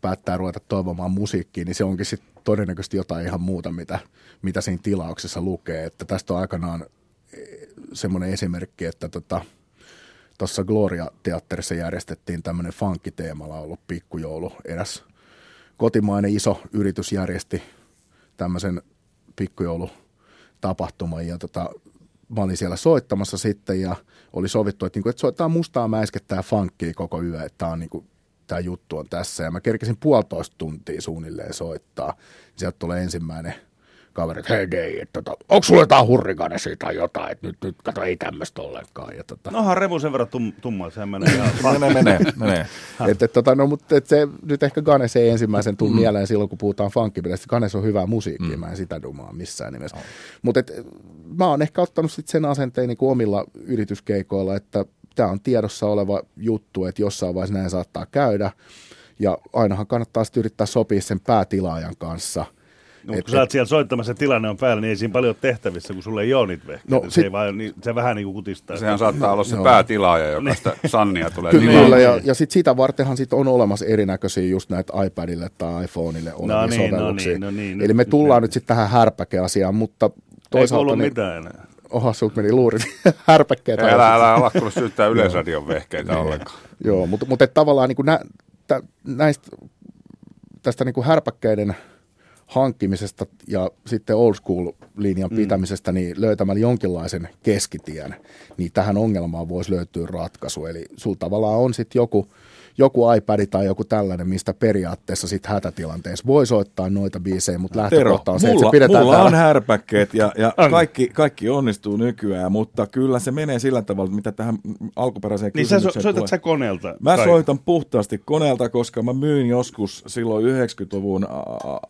päättää ruveta toivomaan musiikkiin, niin se onkin sitten todennäköisesti jotain ihan muuta, mitä, mitä siinä tilauksessa lukee. Että tästä on aikanaan semmoinen esimerkki, että tota, Gloria-teatterissa järjestettiin tämmöinen funkkiteemalla ollut pikkujoulu. Eräs kotimainen iso yritys järjesti tämmöisen pikkujoulutapahtuma ja tota, mä olin siellä soittamassa sitten ja oli sovittu, että, niinku, että soittaa mustaa mäiskettä ja funkkia koko yö, että tämä on niinku, tämä juttu on tässä. Ja mä kerkesin puolitoista tuntia suunnilleen soittaa. Sieltä tulee ensimmäinen kaveri, että hei gei, että tota, onko sulla jotain hurrikanesi tai jotain, että nyt, nyt kato, ei tämmöistä ollenkaan. Ja, tota, Nohan revu sen verran tum, tumma, että sehän menee ihan menee, menee, menee. et, et, tota, no, mutta et se, nyt ehkä Ganes ei ensimmäisen tuu mm. mieleen silloin, kun puhutaan funkkipileistä. Ganes on hyvää musiikkia, mm. mä en sitä dumaa missään nimessä. Oh. Mutta mä oon ehkä ottanut sit sen asenteen niin kuin omilla yrityskeikoilla, että tämä on tiedossa oleva juttu, että jossain vaiheessa näin saattaa käydä. Ja ainahan kannattaa sitten yrittää sopia sen päätilaajan kanssa – No, kun et, sä oot siellä soittamassa tilanne on päällä, niin ei siinä paljon tehtävissä, kun sulle ei ole niitä vehkeitä. No, se, ei vaan, niin, se vähän niin kuin kutistaa. Sehän saattaa olla se no. päätilaaja, joka sitä sannia tulee. Kyllä, ja, ja sit sitä vartenhan sit on olemassa erinäköisiä just näitä iPadille tai iPhoneille olevia no niin, sovelluksia. No niin, no niin, Eli me tullaan nyt, nyt sitten tähän härpäkeasiaan, mutta toisaalta... Ei niin, mitään enää. Oha, sulta meni luurit härpäkkeet. Älä, älä, älä ala kuule syyttää Yleisradion vehkeitä niin. ollenkaan. Joo, mutta, mutta tavallaan niin kuin nä, tä, näistä, tästä niin kuin härpäkkeiden hankkimisesta ja sitten old school linjan mm. pitämisestä niin löytämällä jonkinlaisen keskitien, niin tähän ongelmaan voisi löytyä ratkaisu. Eli sulla tavallaan on sitten joku joku iPad tai joku tällainen, mistä periaatteessa sitten hätätilanteessa voi soittaa noita biisejä, mutta lähtökohta on se, mulla, että se pidetään mulla täällä. on härpäkkeet ja, ja kaikki, kaikki onnistuu nykyään, mutta kyllä se menee sillä tavalla, mitä tähän alkuperäiseen niin kysymykseen sä so, soitat tulee. sä koneelta? Mä tai? soitan puhtaasti koneelta, koska mä myin joskus silloin 90-luvun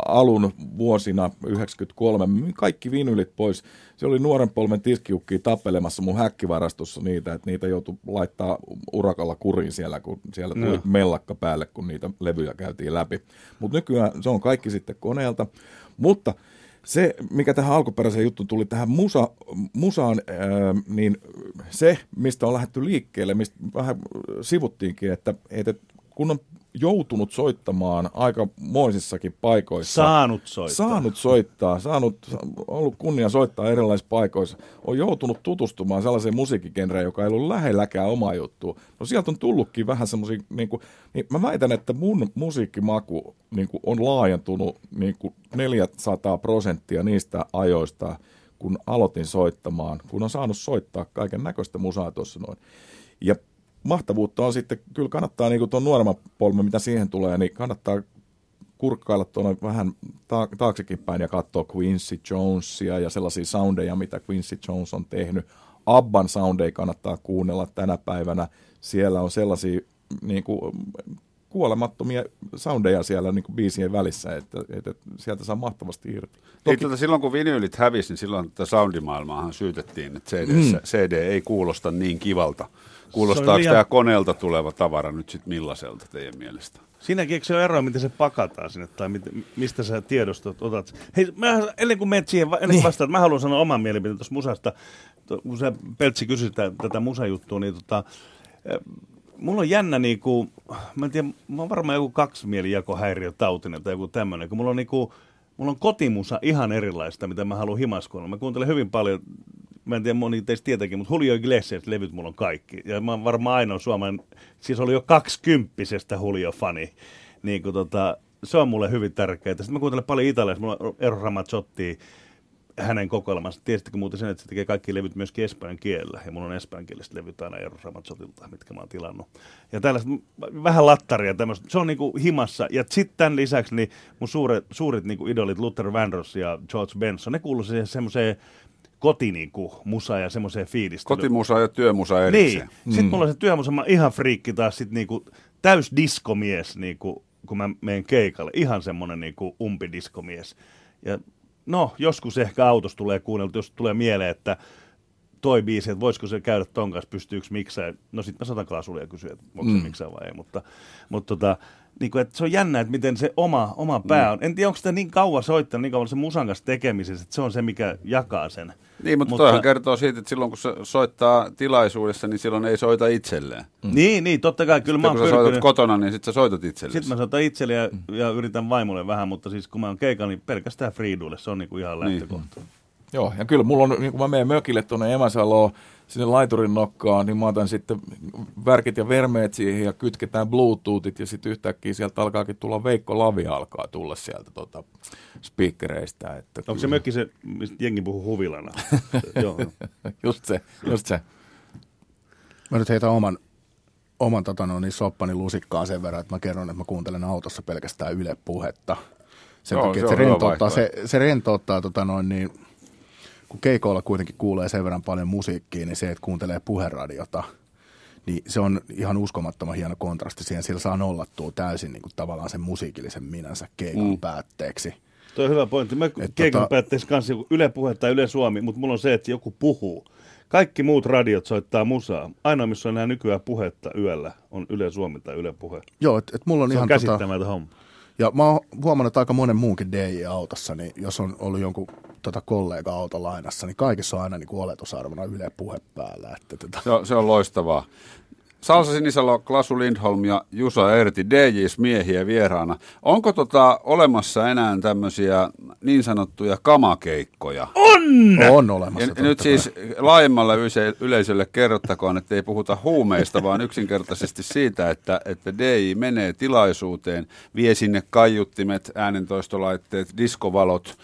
alun vuosina, 93, myin kaikki vinylit pois se oli nuoren polven tiskiukki tappelemassa mun häkkivarastossa niitä, että niitä joutui laittaa urakalla kuriin siellä, kun siellä tuli no. mellakka päälle, kun niitä levyjä käytiin läpi. Mutta nykyään se on kaikki sitten koneelta. Mutta se, mikä tähän alkuperäiseen juttuun tuli tähän musa, musaan, ää, niin se, mistä on lähdetty liikkeelle, mistä vähän sivuttiinkin, että, että kun on joutunut soittamaan aika moisissakin paikoissa. Saanut soittaa. Saanut soittaa, saanut, ollut kunnia soittaa erilaisissa paikoissa. On joutunut tutustumaan sellaiseen musiikkigenreen, joka ei ollut lähelläkään oma juttu. No sieltä on tullutkin vähän semmoisia, niin kuin, niin mä väitän, että mun musiikkimaku niin kuin on laajentunut niin kuin 400 prosenttia niistä ajoista, kun aloitin soittamaan, kun on saanut soittaa kaiken näköistä musaa tuossa noin. Ja mahtavuutta on sitten, kyllä kannattaa niin tuon nuoremman polven, mitä siihen tulee, niin kannattaa kurkkailla tuonne vähän taaksekin päin ja katsoa Quincy Jonesia ja sellaisia soundeja, mitä Quincy Jones on tehnyt. Abban soundeja kannattaa kuunnella tänä päivänä. Siellä on sellaisia niin kuin, kuolemattomia soundeja siellä niin kuin biisien välissä, että, että sieltä saa mahtavasti irti. Toki... Ei, tuota, silloin kun vinyylit hävisi, niin silloin tätä soundimaailmaahan syytettiin, että CD, mm. CD ei kuulosta niin kivalta Kuulostaako liian... tämä koneelta tuleva tavara nyt sitten millaiselta teidän mielestä? Siinäkin eikö se ole eroa, miten se pakataan sinne tai mit, mistä sä tiedostot otat? Hei, mä, ennen kuin menet siihen, ennen kuin niin. vastaat, mä haluan sanoa oman mielipiteen tuossa musasta. Kun sä Peltsi kysyt tätä musajuttua, niin tota, eh, mulla on jännä niinku, mä en tiedä, mä oon varmaan joku kaksimielijakohäiriötautinen tai joku tämmöinen, kun mulla on niinku, mulla on kotimusa ihan erilaista, mitä mä haluan himaskuolla. Mä kuuntelen hyvin paljon mä en tiedä moni teistä tietäkin, mutta Julio Iglesias levyt mulla on kaikki. Ja mä oon varmaan ainoa suomalainen, siis oli jo kaksikymppisestä Julio-fani. Niin kuin tota, se on mulle hyvin tärkeää. Sitten mä kuuntelen paljon italialaisia, mulla on Eero Ramazzotti, hänen kokoelmansa. Tiesittekö muuten sen, että se tekee kaikki levyt myös espanjan kielellä. Ja mulla on espanjankieliset levyt aina Eero Ramazzotilta, mitkä mä oon tilannut. Ja tällaista vähän lattaria tämmöistä. Se on niinku himassa. Ja sitten tämän lisäksi niin mun suuret, suurit niinku idolit Luther Vandross ja George Benson, ne kuuluu siihen semmoiseen koti niinku, musa ja semmoiseen fiilistelyyn. Kotimusa ja työmusa erikseen. Niin. Sitten mm. mulla on se työmusa, mä ihan friikki taas sit niinku, täys diskomies, niinku, kun mä menen keikalle. Ihan semmoinen niinku umpidiskomies. Ja no, joskus ehkä autossa tulee kuunneltu, jos tulee mieleen, että toi biisi, että voisiko se käydä ton kanssa, pystyykö miksää. No sitten mä saatan kaasulia kysyä, että onko mm. se miksää vai ei, mutta, mutta tota, niin kuin, että se on jännä, että miten se oma, oma pää on. Mm. En tiedä, onko sitä niin kauan soittanut, niin kauan se musan kanssa tekemisessä, että se on se, mikä jakaa sen. Niin, mutta, mutta toihan kertoo siitä, että silloin kun se soittaa tilaisuudessa, niin silloin ei soita itselleen. Mm. Niin, niin, totta kai. Kyllä sitten mä kun sä soitat kotona, niin sitten sä soitat itsellesi. Sitten mä soitan itselle ja, mm. ja yritän vaimolle vähän, mutta siis kun mä oon keikalla, niin pelkästään Friidulle, se on niin kuin ihan niin. lähtökohta. Niin. Joo, ja kyllä mulla on, niin kun mä menen mökille tuonne Emäsaloon, sinne laiturin nokkaan, niin mä otan sitten värkit ja vermeet siihen ja kytketään bluetoothit ja sitten yhtäkkiä sieltä alkaakin tulla Veikko Lavi alkaa tulla sieltä tota, speakereistä. Että Onko se mökki se, mistä jengi puhuu huvilana? Joo. just se, just se. Mä nyt heitän oman, oman tota, no, niin soppani lusikkaan sen verran, että mä kerron, että mä kuuntelen autossa pelkästään Yle puhetta. Sen Joo, takia, se että se rentouttaa, se, se rentouttaa tota, noin, niin, kun keikoilla kuitenkin kuulee sen verran paljon musiikkia, niin se, että kuuntelee puheradiota, niin se on ihan uskomattoman hieno kontrasti siihen. Sillä saa nollattua täysin niin kuin, tavallaan sen musiikillisen minänsä keikan mm. päätteeksi. Tuo on hyvä pointti. Mä Et keikan tota- päätteeksi kanssa joku Yle Puhe tai Yle Suomi, mutta mulla on se, että joku puhuu. Kaikki muut radiot soittaa musaa. Ainoa, missä on enää nykyään puhetta yöllä, on Yle Suomi tai Yle Puhe. Joo, että et mulla on Se on ihan tota, käsittämätön homma. Ja mä oon huomannut, että aika monen muunkin DJ-autossa, niin jos on ollut jonkun tota, kollega auto lainassa, niin kaikissa on aina niin oletusarvona Yle puhe päällä. Että, tota, Se on, se on loistavaa. Salsa Sinisalo, Klasu Lindholm ja Jusa Erti, DJs miehiä vieraana. Onko tota olemassa enää tämmöisiä niin sanottuja kamakeikkoja? on olemassa. Ja nyt siis laajemmalle yleisölle kerrottakoon, että ei puhuta huumeista, vaan yksinkertaisesti siitä, että, että DJ menee tilaisuuteen, vie sinne kaiuttimet, äänentoistolaitteet, diskovalot,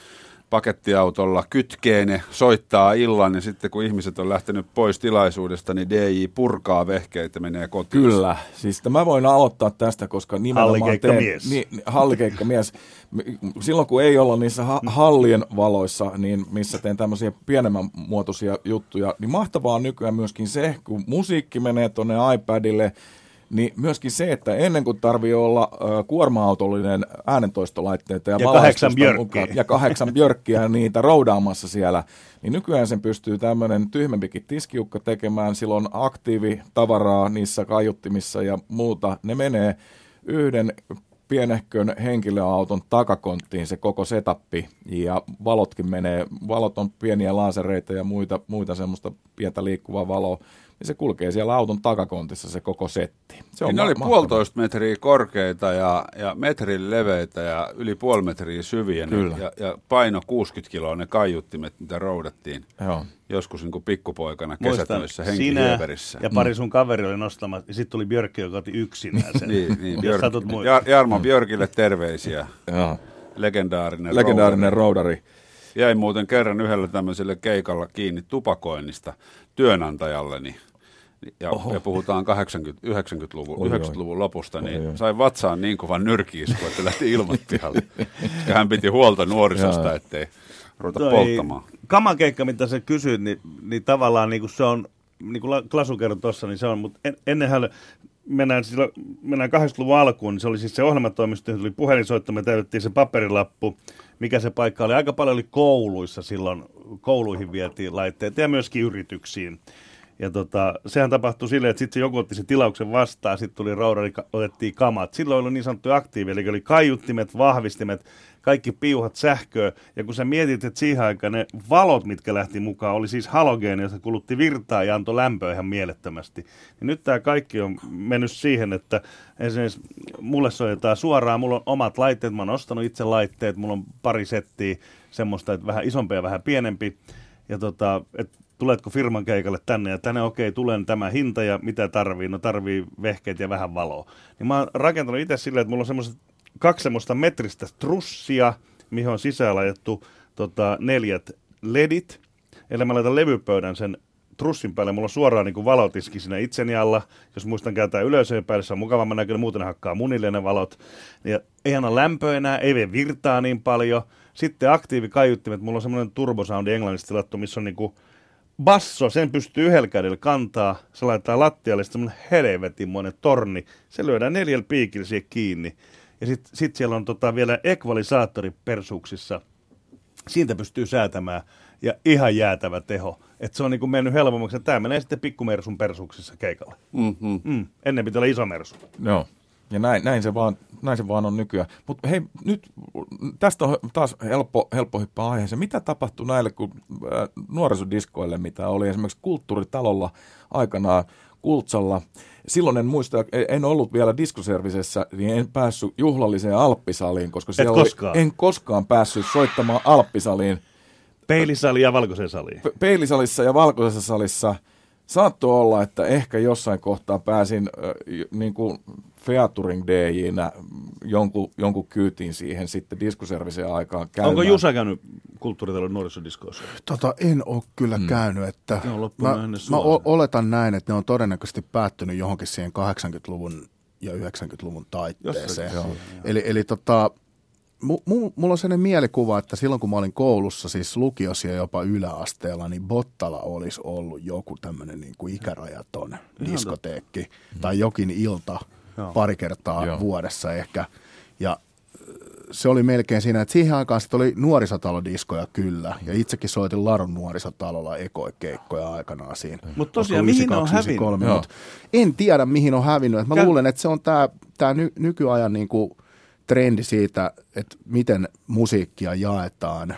pakettiautolla, kytkee ne, soittaa illan ja sitten kun ihmiset on lähtenyt pois tilaisuudesta, niin DJ purkaa vehkeitä ja menee kotiin. Kyllä, siis mä voin aloittaa tästä, koska nimenomaan Hallikeikkamies. Niin, hallikeikkamies. M- Silloin kun ei olla niissä ha- hallien valoissa, niin missä teen tämmöisiä pienemmän muotoisia juttuja, niin mahtavaa on nykyään myöskin se, kun musiikki menee tuonne iPadille, niin myöskin se, että ennen kuin tarvii olla kuorma-autollinen äänentoistolaitteita ja, Ja kahdeksan björkkiä. ja kahdeksan björkkiä niitä roudaamassa siellä, niin nykyään sen pystyy tämmöinen tyhmempikin tiskiukko tekemään. Silloin aktiivitavaraa niissä kaiuttimissa ja muuta. Ne menee yhden pienehkön henkilöauton takakonttiin se koko setappi ja valotkin menee, valot on pieniä lasereita ja muita, muita semmoista pientä liikkuvaa valoa, niin se kulkee siellä auton takakontissa se koko setti. Se Niin ne oli puolitoista metriä korkeita ja, ja metrin leveitä ja yli puoli metriä syviä. ne- Kyllä. Ja, ja paino 60 kiloa ne kaiuttimet, mitä roudattiin. Joo. Joskus niin kuin pikkupoikana kesätöissä sinä henkihieverissä. ja pari sun kaveri oli nostamassa, ja sitten tuli Björkki, joka otti yksinään sen. Niin, niin Björk, Jar, Jarmo Björkille terveisiä. Joo. Legendaarinen, Legendaarinen rouveri. roudari. Jäin muuten kerran yhdellä tämmöiselle keikalla kiinni tupakoinnista työnantajalleni. Ja, ja puhutaan 80, 90-luvun, Oi, oi. 90-luvun lopusta, niin Oi, oi. sain vatsaan niin kovan nyrkiisku, että lähti ilmat pihalle. Koska hän piti huolta nuorisosta, Joo. ettei ruveta Toi polttamaan. Kamakeikka, mitä sä kysyit, niin, niin tavallaan niin kuin se on, niin kuin La- Klasu kertoi tuossa, niin se on, mutta en, ennenhän mennään, silloin, mennään 80-luvun alkuun, niin se oli siis se ohjelmatoimisto, johon tuli puhelinsoitto, me täytettiin se paperilappu, mikä se paikka oli. Aika paljon oli kouluissa silloin, kouluihin vietiin laitteet ja myöskin yrityksiin. Ja tota, sehän tapahtui silleen, että sitten joku otti sen tilauksen vastaan, sitten tuli roudari, otettiin kamat. Silloin oli niin sanottu aktiivi, eli oli kaiuttimet, vahvistimet, kaikki piuhat sähköä. Ja kun sä mietit, että siihen aikaan ne valot, mitkä lähti mukaan, oli siis halogeeni, jossa kulutti virtaa ja antoi lämpöä ihan mielettömästi. Niin nyt tämä kaikki on mennyt siihen, että esimerkiksi mulle soitetaan suoraan, mulla on omat laitteet, mä oon ostanut itse laitteet, mulla on pari settiä semmoista, että vähän isompi ja vähän pienempi. Ja tota, että tuletko firman keikalle tänne ja tänne, okei, tulen tämä hinta ja mitä tarvii, no tarvii vehkeet ja vähän valoa. Niin mä oon rakentanut itse silleen, että mulla on semmoiset kaksi semmoista metristä trussia, mihin on sisään laitettu tota, neljät ledit. Eli mä laitan levypöydän sen trussin päälle, mulla on suoraan niin kuin valotiski siinä itseni alla. Jos muistan kääntää ylöseen päälle, se on mukavamman näköinen, muuten hakkaa munille ne valot. Ja ei anna lämpöä enää, ei vie virtaa niin paljon. Sitten aktiivikaiuttimet, mulla on semmoinen turbosoundi englannista tilattu, missä on niinku basso, sen pystyy yhdellä kädellä kantaa, se laittaa lattialle semmoinen helvetinmoinen torni, se lyödään neljällä piikillä siihen kiinni. Ja sitten sit siellä on tota vielä ekvalisaattori persuuksissa, siitä pystyy säätämään ja ihan jäätävä teho. Että se on niinku mennyt helpommaksi. Tämä menee sitten pikkumersun persuksissa keikalle. Mm-hmm. Mm. Ennen pitää olla iso mersu. Joo. Ja näin, näin, se vaan, näin se vaan on nykyään. Mutta hei, nyt tästä on taas helppo, helppo hyppää aiheeseen. Mitä tapahtui näille kun, äh, nuorisodiskoille, mitä oli esimerkiksi kulttuuritalolla aikanaan Kultsalla? Silloin en muista, en ollut vielä diskoservisessä, niin en päässyt juhlalliseen Alppisaliin, koska siellä koskaan? Oli, en koskaan päässyt soittamaan Alppisaliin Peilisali ja valkoisen sali. pe- peilisalissa ja valkoisessa salissa saattoi olla, että ehkä jossain kohtaa pääsin äh, niin kuin featuring DJnä jonkun, jonkun kyytiin siihen sitten diskuservisen aikaan käymään. Onko Jusa käynyt kulttuuritalon nuorisodiskoissa? Tota, en ole kyllä hmm. käynyt. Että Ne on mä, mä o- oletan näin, että ne on todennäköisesti päättynyt johonkin siihen 80-luvun ja 90-luvun taitteeseen. Jossain, Eli, eli tota, mulla on sellainen mielikuva, että silloin kun mä olin koulussa, siis lukiossa ja jopa yläasteella, niin Bottala olisi ollut joku tämmöinen niin kuin ikärajaton diskoteekki tai jokin ilta Joo. pari kertaa Joo. vuodessa ehkä. Ja ö, se oli melkein siinä, että siihen aikaan sitten oli nuorisotalodiskoja kyllä. Ja itsekin soitin Larun nuorisotalolla ekoikeikkoja aikanaan siinä. Mut tosiaan, Olisiko mihin ne on 92, hävinnyt? 93, Joo. mut En tiedä, mihin on hävinnyt. Et mä Käy- luulen, että se on tämä tää ny, nykyajan niinku trendi siitä, että miten musiikkia jaetaan.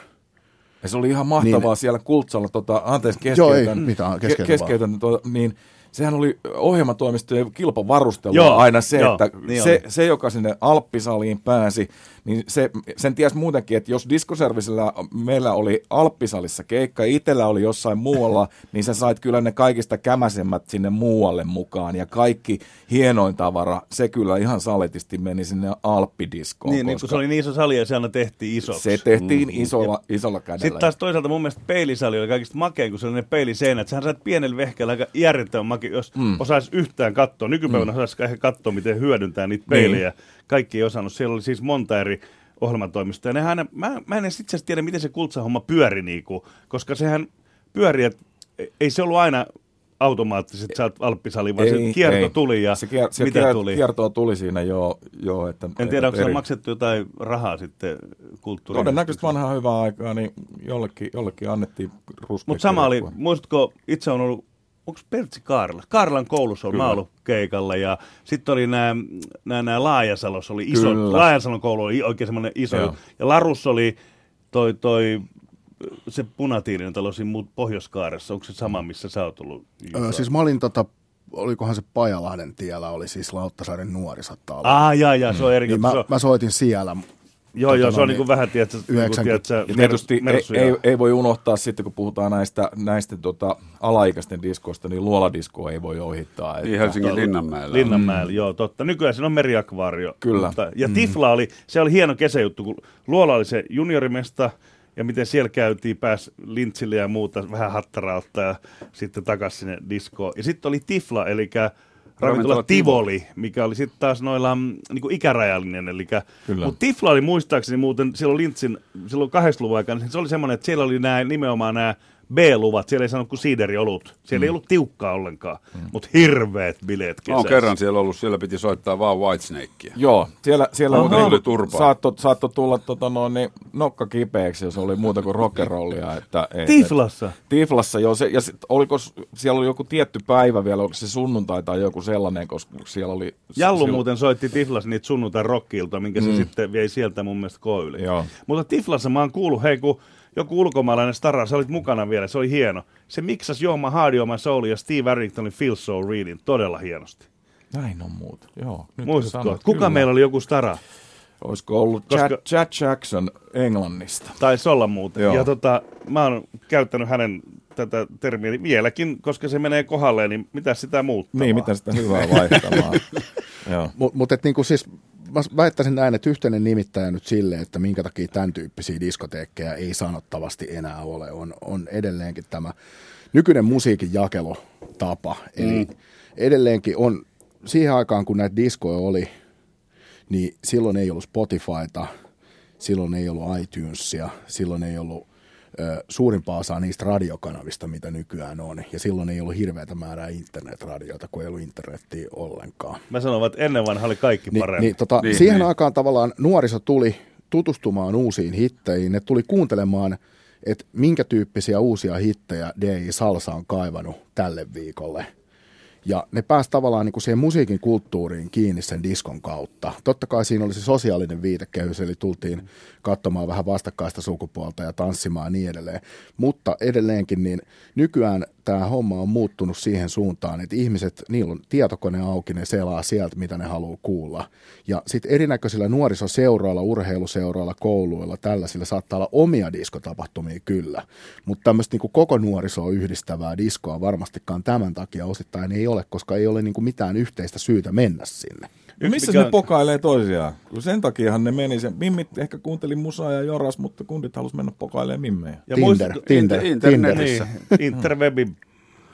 Ja se oli ihan mahtavaa Niin. siellä Kultsalla, tota, anteeksi Joo, ei keskeytän, mitään, ke- keskeytä keskeytän tota, niin sehän oli ohjelmatoimistojen kilpavarustelua Joo, aina se, joo, että niin se, oli. se, joka sinne Alppisaliin pääsi, niin se, sen ties muutenkin, että jos diskoservisellä meillä oli Alppisalissa keikka ja itsellä oli jossain muualla, niin sä sait kyllä ne kaikista kämäsemmät sinne muualle mukaan ja kaikki hienoin tavara, se kyllä ihan saletisti meni sinne Alppidiskoon. Niin, niin kun koska se oli niin iso sali ja se aina tehtiin isoksi. se tehtiin isolla, isolla kädellä. Sitten taas toisaalta mun mielestä peilisali oli kaikista makein, kun se oli ne peiliseinät. Sähän saat pienellä vehkeellä aika järjettömän make, jos mm. osaisi yhtään katsoa. Nykypäivänä mm. osaisi ehkä katsoa, miten hyödyntää niitä peilejä. Niin. Kaikki ei osannut. Siellä oli siis monta eri ohjelmatoimistoa. Ja nehän, mä, mä en edes itse asiassa tiedä, miten se kultsahomma pyöri, niinku, koska sehän pyöri, että ei se ollut aina automaattisesti, että sä oot alppisali, vaan se kierto tuli ja se kier, se mitä kier, tuli. kiertoa tuli siinä jo. jo että, En tiedä, onko eri- se maksettu jotain rahaa sitten kulttuuriin. Todennäköisesti vanhaa hyvää aikaa, niin jollekin, jollekin annettiin ruskea Mutta sama oli, muistatko, itse on ollut, onko Pertsi Kaarla? Kaarlan koulussa on ollut keikalla ja sitten oli nämä, nämä, nämä Laajasalossa oli iso, Kyllä. Laajasalon koulu oli oikein semmoinen iso. Joo. Ja Larus oli toi, toi se punatiilinen talo siinä muut Pohjois-Kaaressa, onko se sama, missä sä oot ollut? Öö, siis mä olin tota, olikohan se Pajalahden tiellä, oli siis Lauttasaaren nuorisotalo. Ah, jaa, jaa, se on eri. niin se mä, on, mä soitin siellä. Joo, joo, tota se on niin kuin vähän, tiedätkö, niin kuin, 90 tiedätkö Ja tietysti ei, mersuja. ei, ei, voi unohtaa sitten, kun puhutaan näistä, näistä tota, alaikäisten diskoista, niin luoladiskoa ei voi ohittaa. Niin Helsingin Linnanmäellä. Linnanmäellä, mm. joo, totta. Nykyään siinä on meriakvaario. Kyllä. Mutta, ja mm. Tifla oli, se oli hieno kesäjuttu, kun Luola oli se juniorimesta, ja miten siellä käytiin, pääs lintsille ja muuta, vähän hattarautta ja sitten takaisin sinne diskoon. Ja sitten oli Tifla, eli ravintola Tivoli, mikä oli sitten taas noilla niinku ikärajallinen. Eli, mutta Tifla oli muistaakseni muuten silloin Lintsin, silloin 80-luvun aikana, niin se oli semmoinen, että siellä oli nämä nimenomaan nämä B-luvat, siellä ei sanonut kuin siideriolut. Siellä mm. ei ollut tiukkaa ollenkaan, mm. mutta hirveät bileet Mä kesässä. oon kerran siellä ollut, siellä piti soittaa vaan Whitesnakea. Joo, siellä, siellä Muuten tuli turpaa. saatto, saatto tulla tota, noin, niin, nokka kipeäksi, jos oli muuta kuin rockerollia. Että, et, Tiflassa? Et, tiflassa, joo. Se, ja sit, oliko, siellä oli joku tietty päivä vielä, onko se sunnuntai tai joku sellainen, koska siellä oli... Jallu siellä- muuten soitti Tiflassa niitä sunnuntai rockilta, minkä mm. se sitten vei sieltä mun mielestä. Joo. Mutta Tiflassa mä oon kuullut, hei kun joku ulkomaalainen stara, sä olit mukana vielä, se oli hieno. Se miksas Jooma Hardy on My Soul ja Steve Arringtonin Feel So Reading todella hienosti. Näin on muuta, joo. Nyt Muistatko? sanot, Kuka kyllä. meillä oli joku stara? Olisiko ollut Koska-. Chad, Chad Jackson Englannista? Taisi olla muuten. Joo. Ja tota, mä oon käyttänyt hänen tätä termiä vieläkin, koska se menee kohdalleen, niin mitä sitä muuttaa? Niin, mitä sitä hyvää vaihtamaan. joo. Mutta mut, et niinku siis, mä väittäisin näin, että yhteinen nimittäjä nyt sille, että minkä takia tämän tyyppisiä diskoteekkeja ei sanottavasti enää ole, on, on edelleenkin tämä nykyinen musiikin jakelutapa. Eli edelleenkin on, siihen aikaan kun näitä diskoja oli, niin silloin ei ollut Spotifyta, silloin ei ollut iTunesia, silloin ei ollut suurimpaa osaa niistä radiokanavista, mitä nykyään on. Ja silloin ei ollut hirveätä määrää internetradioita, kun ei ollut internettiä ollenkaan. Mä sanon, että ennen vanha oli kaikki Ni, parempi. niin, tota, Niin, niin, siihen niin. niin. aikaan tavallaan nuoriso tuli tutustumaan uusiin hitteihin. Ne tuli kuuntelemaan, että minkä tyyppisiä uusia hittejä DJ Salsa on kaivannut tälle viikolle. Ja ne pääsi tavallaan niin kuin siihen musiikin kulttuuriin kiinni sen diskon kautta. Totta kai siinä oli se sosiaalinen viitekehys, eli tultiin katsomaan vähän vastakkaista sukupuolta ja tanssimaan ja niin edelleen. Mutta edelleenkin niin nykyään tämä homma on muuttunut siihen suuntaan, että ihmiset, niillä on tietokone auki, ne selaa sieltä, mitä ne haluaa kuulla. Ja sitten erinäköisillä nuorisoseuroilla, urheiluseuroilla, kouluilla, tällaisilla saattaa olla omia diskotapahtumia kyllä. Mutta tämmöistä niinku koko nuorisoa yhdistävää diskoa varmastikaan tämän takia osittain ei ole, koska ei ole niinku mitään yhteistä syytä mennä sinne. Yksi missä mikä... ne pokailee toisiaan? Kun sen takiahan ne meni, sen, mimmit ehkä kuunteli musaa ja joras, mutta kundit halus mennä pokailemaan mimmejä. Ja Tinder, muist... Tinder, internetissä. Niin, interwebin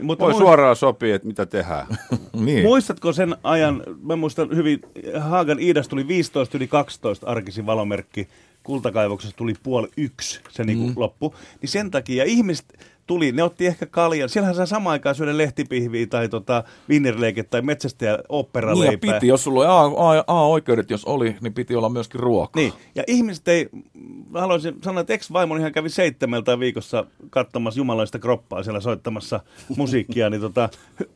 mutta Voi muist... suoraan sopii, että mitä tehdään. niin. Muistatko sen ajan, mä muistan hyvin, Haagan Iidas tuli 15 yli 12 arkisin valomerkki, kultakaivoksessa tuli puoli yksi se niin mm. loppu. Niin sen takia ihmiset tuli, ne otti ehkä kaljan. Siellähän saa samaan aikaan syödä lehtipihviä tai tota, vinnerleike tai metsästäjä operaleipää. Niin piti, jos sulla oli A-oikeudet, jos oli, niin piti olla myöskin ruokaa. Niin, ja ihmiset ei, haluaisin sanoa, että ex-vaimoni ihan kävi seitsemältä viikossa katsomassa jumalaista kroppaa siellä soittamassa musiikkia, niin tota,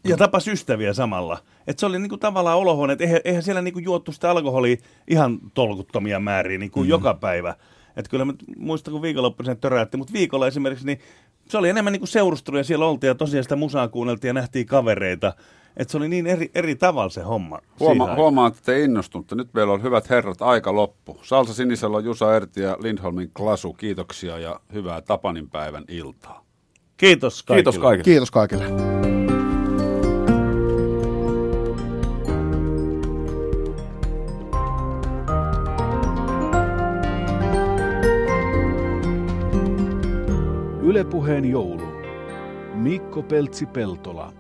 ja tapas ystäviä samalla. Et se oli niinku tavallaan olohuone, että eihän, eihän siellä niinku juottu sitä alkoholia ihan tolkuttomia määriä niinku mm. joka päivä. Että kyllä mä muistan, kun viikonloppuisen töräytti, mutta viikolla esimerkiksi niin se oli enemmän niin kuin seurustelu ja siellä oltiin ja tosiaan sitä musaa kuunneltiin ja nähtiin kavereita. Että se oli niin eri, eri tavalla se homma. Huoma, huomaan, että te innostutte. Nyt meillä on hyvät herrat, aika loppu. Salsa Sinisellä on Jusa Erti ja Lindholmin Klasu. Kiitoksia ja hyvää Tapanin päivän iltaa. Kiitos kaikille. Kiitos kaikille. Kiitos kaikille. Ylepuheen joulu. Mikko Peltsi-Peltola.